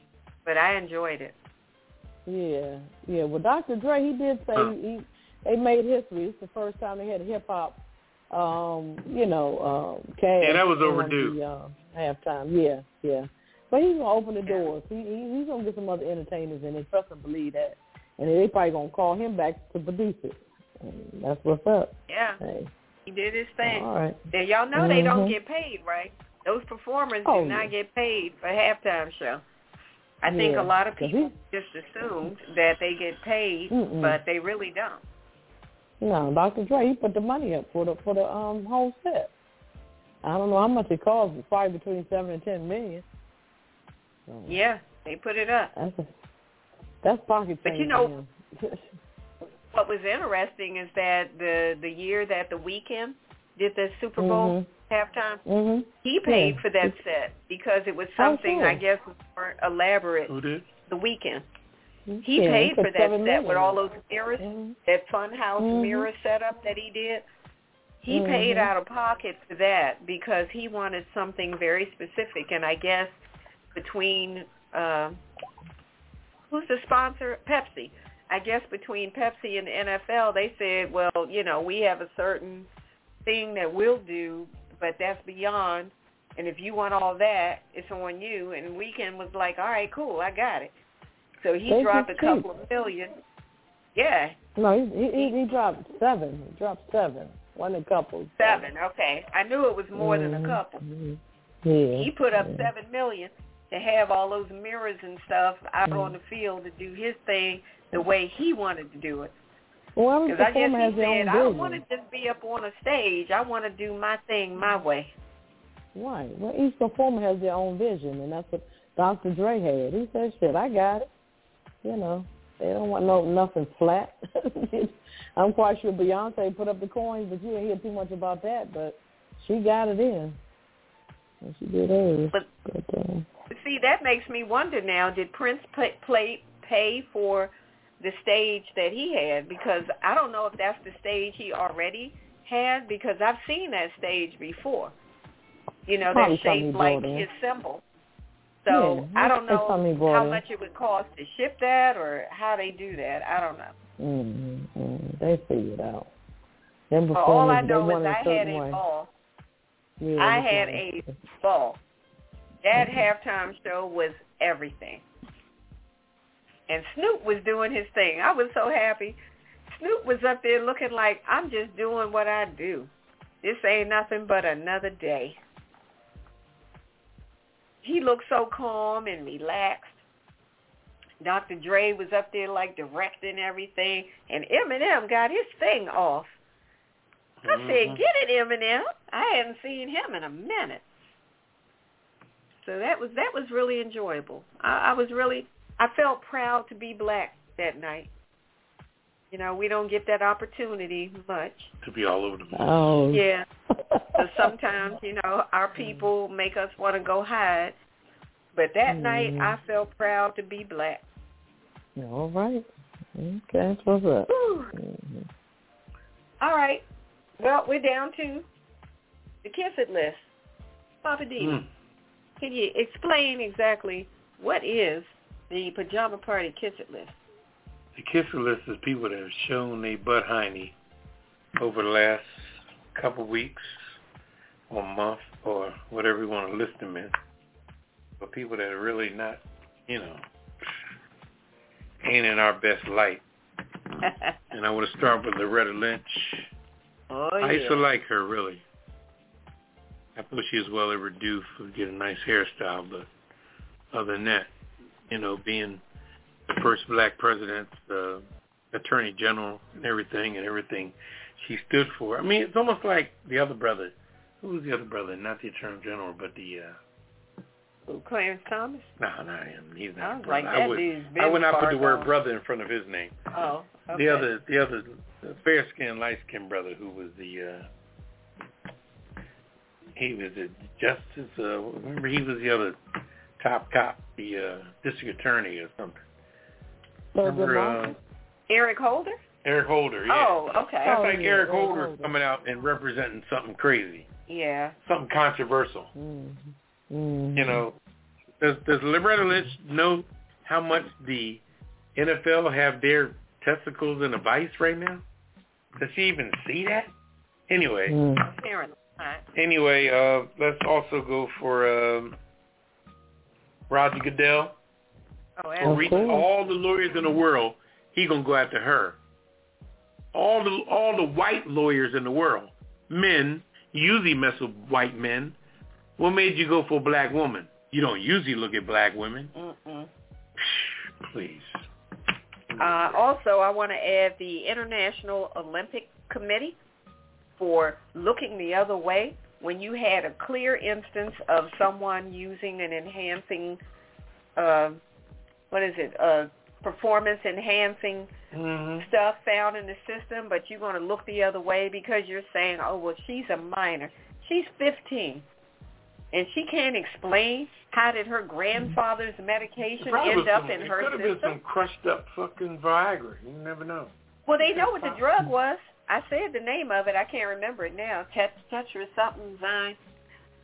but I enjoyed it. Yeah, yeah. Well, Dr. Dre, he did say Huh. he they made history. It's the first time they had a hip hop um, you know, um, cash. Yeah, that was overdue. The, uh, halftime, yeah, yeah. But he's gonna open the doors. He, he he's gonna get some other entertainers in. And trust and believe that. And they probably gonna call him back to produce it. And that's what's up. Yeah, Hey, he did his thing. all right. Now, y'all know they don't Mhm. get paid, right? Those performers Oh, do not yeah. get paid for halftime show. I think Yeah, a lot of people just assumed that they get paid, Mm-mm. but they really don't. No, Dr. Dre, he put the money up for the for the um whole set. I don't know how much it costs, but probably between seven and ten million. So, Yeah, they put it up. That's a, that's pocket But you know- What was interesting is that the the year that the Weeknd did the Super Bowl halftime, Mhm. he paid Yeah. for that set because it was Oh, something sure. I guess more elaborate. Who did? The Weeknd, he Yeah, paid for that seven set with all those mirrors, Mhm. that funhouse Mhm. mirror setup that he did. He paid Mhm. out of pocket for that because he wanted something very specific, and I guess between uh, who's the sponsor? Pepsi. I guess between Pepsi and the NFL, they said, well, you know, we have a certain thing that we'll do, but that's beyond. And if you want all that, it's on you. And Weeknd was like, all right, cool, I got it. So he dropped a couple cheap. of million. Yeah, No, he, he he he dropped seven. He dropped seven. One a couple. seven. Okay, I knew it was more than a Mhm. couple. Yeah. He put up yeah. seven million to have all those mirrors and stuff out Mhm. on the field to do his thing the way he wanted to do it. Well, Because I has he said, I don't want to just be up on a stage. I want to do my thing my way. Right. Well, each performer has their own vision, and that's what Dr. Dre had. He said, "Shit, I got it." You know, they don't want no nothing flat. [LAUGHS] I'm quite sure Beyonce put up the coins, but you didn't hear too much about that. But she got it in, and she did hers. But- but uh, See, that makes me wonder now, did Prince pay, play, pay for the stage that he had? Because I don't know if that's the stage he already had, because I've seen that stage before. You know, Probably that shaped like his symbol. So Yeah, I don't that's something he know how much it would cost to ship that or how they do that. I don't know. mm mm they figure it out. Them But all I know is I had a ball. Yeah, I had a ball. That halftime show was everything. And Snoop was doing his thing. I was so happy. Snoop was up there looking like I'm just doing what I do. This ain't nothing but another day. He looked so calm and relaxed. Dr. Dre was up there like directing everything, and Eminem got his thing off. I said, Mhm. "Get it, Eminem." I hadn't seen him in a minute, so that was that was really enjoyable. I, I was really I felt proud to be black that night. You know, we don't get that opportunity much. To be all over the place. Oh. Yeah. [LAUGHS] So sometimes, you know, our people make us want to go hide. But that night, Mhm. I felt proud to be black. All right. Okay, that's what's up. Whew. Mhm. All right. Well, we're down to the kiss it list. Poppa D, Mm. can you explain exactly what is the pajama party kiss it list? The Kiss It list is people that have shown their butt hiney over the last couple weeks or month or whatever you want to list them in. But people that are really not, you know, ain't in our best light. [LAUGHS] And I want to start with Loretta Lynch. oh, yeah. I used to like her, really. I thought she was well overdue for getting a nice hairstyle, but other than that, you know, being the first black president, uh, attorney general, and everything, and everything she stood for. I mean, it's almost like the other brother. Who was the other brother? Not the attorney general, but the. uh Who, Clarence Thomas? No, not him. He's not. I a was like, I would. dude's I would not put the word brother in front of his name. Oh, okay. The other, the other, the fair skinned, light skinned brother who was the, uh, he was the justice, uh, remember he was the other top cop, the, uh, district attorney or something. So Remember, uh. Eric Holder? Eric Holder, yeah. Oh, okay. Sounds Oh, like yeah, Eric Eric Holder Holder. coming out and representing something crazy, Yeah. something controversial. Mhm. Mhm. You know, does, does Loretta Lynch know how much the NFL have their testicles in a vice right now? Does she even see that? Anyway, Mm. Apparently not. anyway, uh, let's also go for um, Roger Goodell. Oh, all the lawyers in the world. He gonna go after her. All the all the white lawyers in the world, men usually mess with white men. What made you go for a black woman? You don't usually look at black women. Mm-mm. Please. Uh, also, I want to add the International Olympic Committee for looking the other way when you had a clear instance of someone using an enhancing, uh, what is it, uh, performance enhancing hmm stuff found in the system, but you're going to look the other way because you're saying, oh, well, she's a minor. She's 15. And she can't explain how did her grandfather's medication end up in her system. It Could have been some crushed up fucking Viagra. You never know. Well, they know what the drug was. I said the name of it. I can't remember it now. Tet- Tetra something Zine.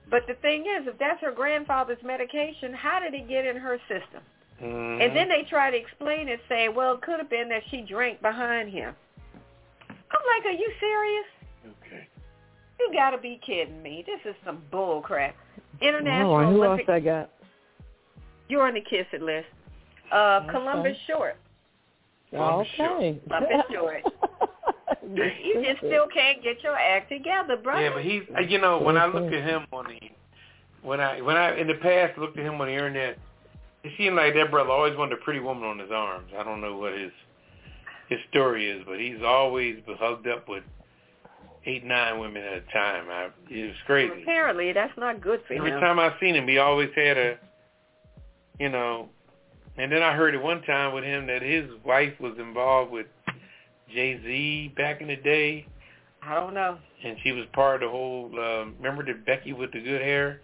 But the thing is, if that's her grandfather's medication, how did it get in her system? Mhm. And then they try to explain it, say, well, it could have been that she drank behind him. I'm like, are you serious? okay. You got to be kidding me. This is some bull crap. International right, who else I got? You're on the kiss it list. Uh, Okay. Columbus Short. Columbus okay. Columbus [LAUGHS] Short. You just still can't get your act together, brother. Yeah, but he's uh, you know when I look at him on the when I when I in the past looked at him on the internet, it seemed like that brother always wanted a pretty woman on his arms. I don't know what his his story is, but he's always been hugged up with eight nine women at a time. I, it was crazy. Apparently, that's not good for Every him. Every time I've seen him, he always had a, you know, and then I heard at one time with him that his wife was involved with Jay Z back in the day, I don't know. and she was part of the whole. Um, remember the Becky with the good hair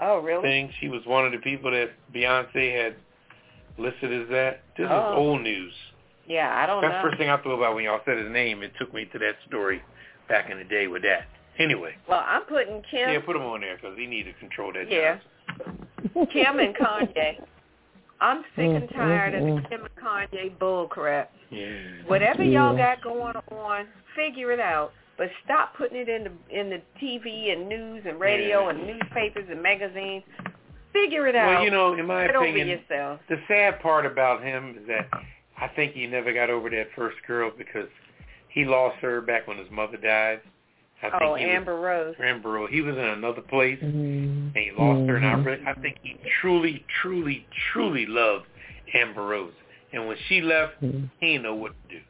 Oh, really? thing? She was one of the people that Beyonce had listed as that. This Oh. is old news. Yeah, I don't That's know. the first thing I thought about when y'all said his name. It took me to that story back in the day with that. Anyway, Well, I'm putting Kim, yeah, put him on there because he need to control that. Yeah. Kim and Kanye. I'm sick and Mm, tired of the Kim and Kanye bull crap. Yeah. Whatever y'all got going on, figure it out. But stop putting it in the in the TV and news and radio Yeah. and newspapers and magazines. Figure it out. Well, you know, in my Get opinion, yourself. the sad part about him is that I think he never got over that first girl because he lost her back when his mother died. I think Oh, he Amber Rose. was Amber Rose. He was in another place Mhm. and he lost her, and I Mhm. really, I think he truly, truly, truly loved Amber Rose. And when she left, Mhm. he didn't know what to do.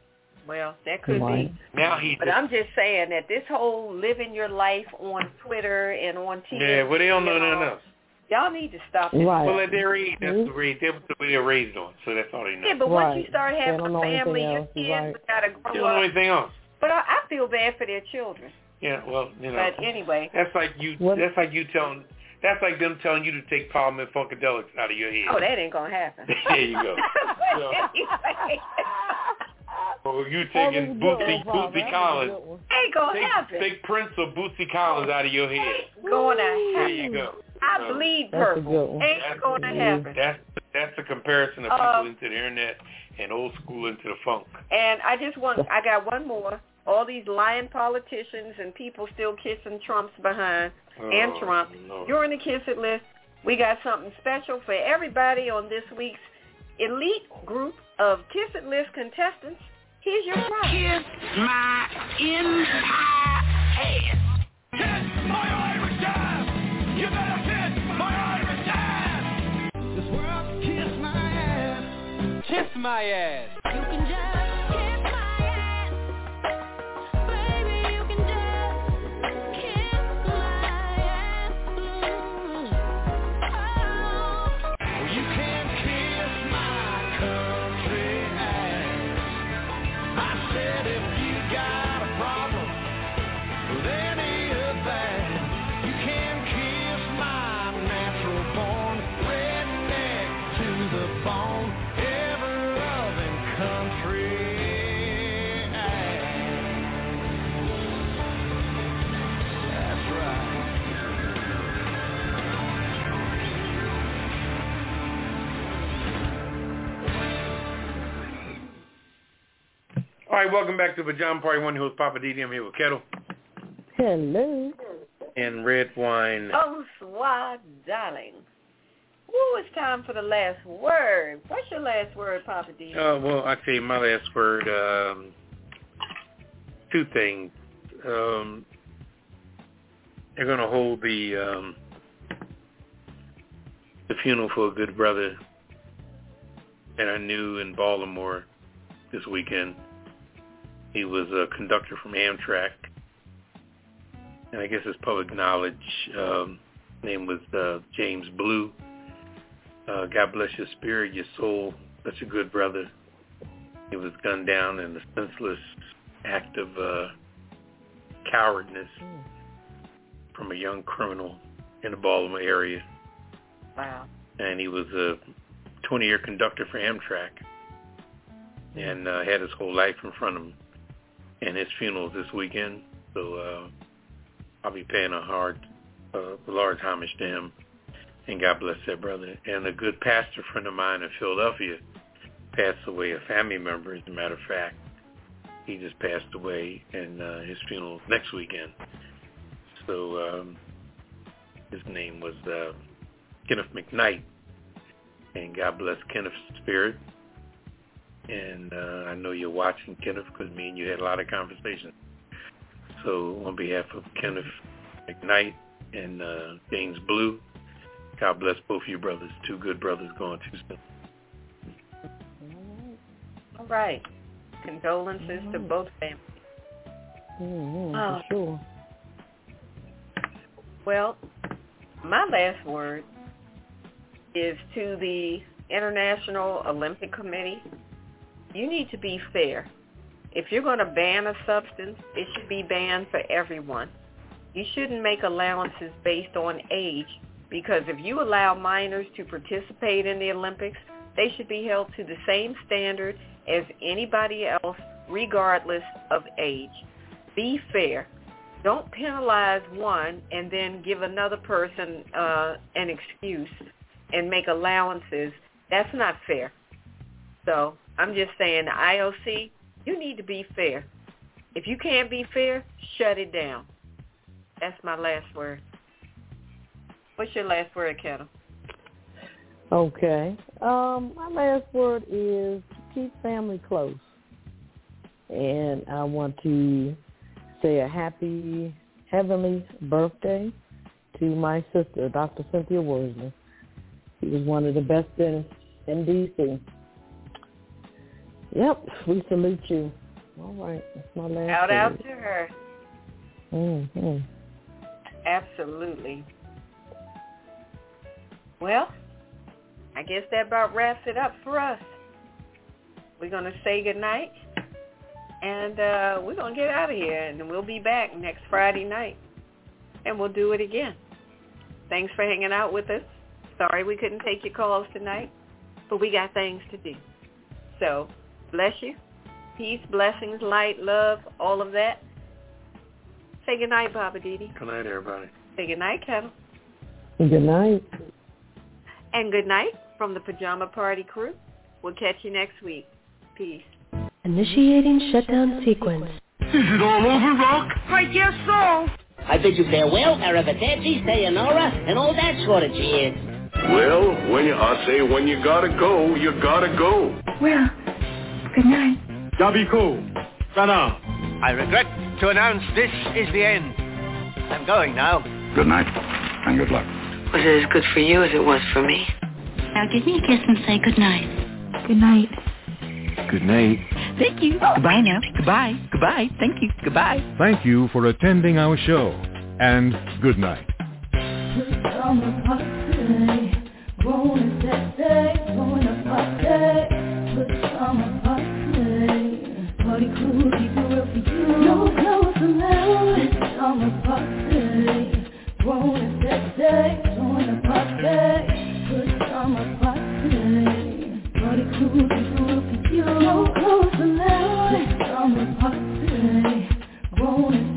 Well, that could Right. be. Now he But just, I'm just saying that this whole living your life on Twitter and on TV. yeah, well, they don't know you nothing else. Y'all need to stop this. Right. Well, at their age, that's Mhm. the raise. That's the way they're raised on. So that's all they know. Yeah, but once you start having a family, your kids right. gotta grow they grow don't know anything else. But I, I feel bad for their children. Yeah, well, you know. But anyway, That's like you. What- That's like you telling. That's like them telling you to take Parliament Funkadelics out of your head. oh, that ain't gonna happen. [LAUGHS] There you go. [LAUGHS] But anyway, or you That was a taking Bootsy. Bootsy That was a Collins. good ain't gonna Take, happen. take Prince or Bootsy Collins out of your head. Ain't gonna happen. There you go. I So, bleed That's a purple. good one. Ain't gonna happen. That's that's the comparison of people Uh, into the internet and old school into the funk. And I just want, I got one more. All these lying politicians and people still kissing Trump's behind and Oh, Trump. Lord. You're in the Kiss It list. We got something special for everybody on this week's elite group of Kiss It list contestants. Here's your prize. Kiss my entire ass. Kiss my Irish ass. You better kiss my Irish ass. This world can kiss my ass. Kiss my ass. Right, welcome back to the Pajama Party. One host Poppa DD. I'm here with Ketel. Hello. And Redwine. Oh, Bonsoir, darling. Woo, it's time for the last word. What's your last word, Poppa D? Uh, well, I tell you my last word. Um, two things. Um, they're going to hold the um, the funeral for a good brother that I knew in Baltimore this weekend. He was a conductor from Amtrak, and I guess it's public knowledge. Um, name was uh, James Blue. Uh, God bless your spirit, your soul. Such a good brother. He was gunned down in a senseless act of uh, cowardness from a young criminal in the Baltimore area. Wow. And he was a 20-year conductor for Amtrak and uh, had his whole life in front of him. And his funeral this weekend, so uh, I'll be paying a hard, uh, large homage to him. And God bless that brother. And a good pastor friend of mine in Philadelphia passed away, a family member, as a matter of fact. He just passed away, and uh, his funeral next weekend. So um, his name was uh, Kenneth McKnight, and God bless Kenneth's spirit. And uh, I know you're watching Kenneth because me and you had a lot of conversations. So on behalf of Kenneth McKnight and uh, James Blue, God bless both of you brothers. Two good brothers going too soon. All right. Condolences to both families. Mm-hmm, Oh. for sure. Well, my last word is to the International Olympic Committee. You need to be fair. If you're going to ban a substance, it should be banned for everyone. You shouldn't make allowances based on age because if you allow minors to participate in the Olympics, they should be held to the same standard as anybody else regardless of age. Be fair. Don't penalize one and then give another person uh, an excuse and make allowances. That's not fair. So I'm just saying, the IOC, you need to be fair. If you can't be fair, shut it down. That's my last word. What's your last word, Ketel? Okay. Um, my last word is keep family close. And I want to say a happy heavenly birthday to my sister, Dr. Cynthia Worsley. She was one of the best in D.C. Yep, we salute you. All right, that's my last Shout out to her. Mm-hmm. Absolutely. Well, I guess that about wraps it up for us. We're going to say goodnight, and uh, we're going to get out of here, and we'll be back next Friday night, and we'll do it again. Thanks for hanging out with us. Sorry we couldn't take your calls tonight, but we got things to do. So, bless you. Peace, blessings, light, love, all of that. Say good night, Poppa DD. Good night, everybody. Say goodnight, Ketel. Good night. And good night from the Pajama Party crew. We'll catch you next week. Peace. Initiating shutdown sequence. Is it all over, Rock? I guess so. I bid you farewell, arrivederci, sayonara, and all that sort of jazz. Well, when you, I say when you gotta go, you gotta go. Well, good night. Yabiko. Sana. I regret to announce this is the end. I'm going now. Good night, and good luck. Was it as good for you as it was for me? Now give me a kiss and say good night. Good night. Good night. Thank you. Goodbye now. Goodbye. Goodbye. Thank you. Goodbye. Thank you for attending our show, and good night. Put on the party, growing that day. on a party, rolling that day, doing a party, good a party, party cruising through a few, no clothes allowed, good summer party, rolling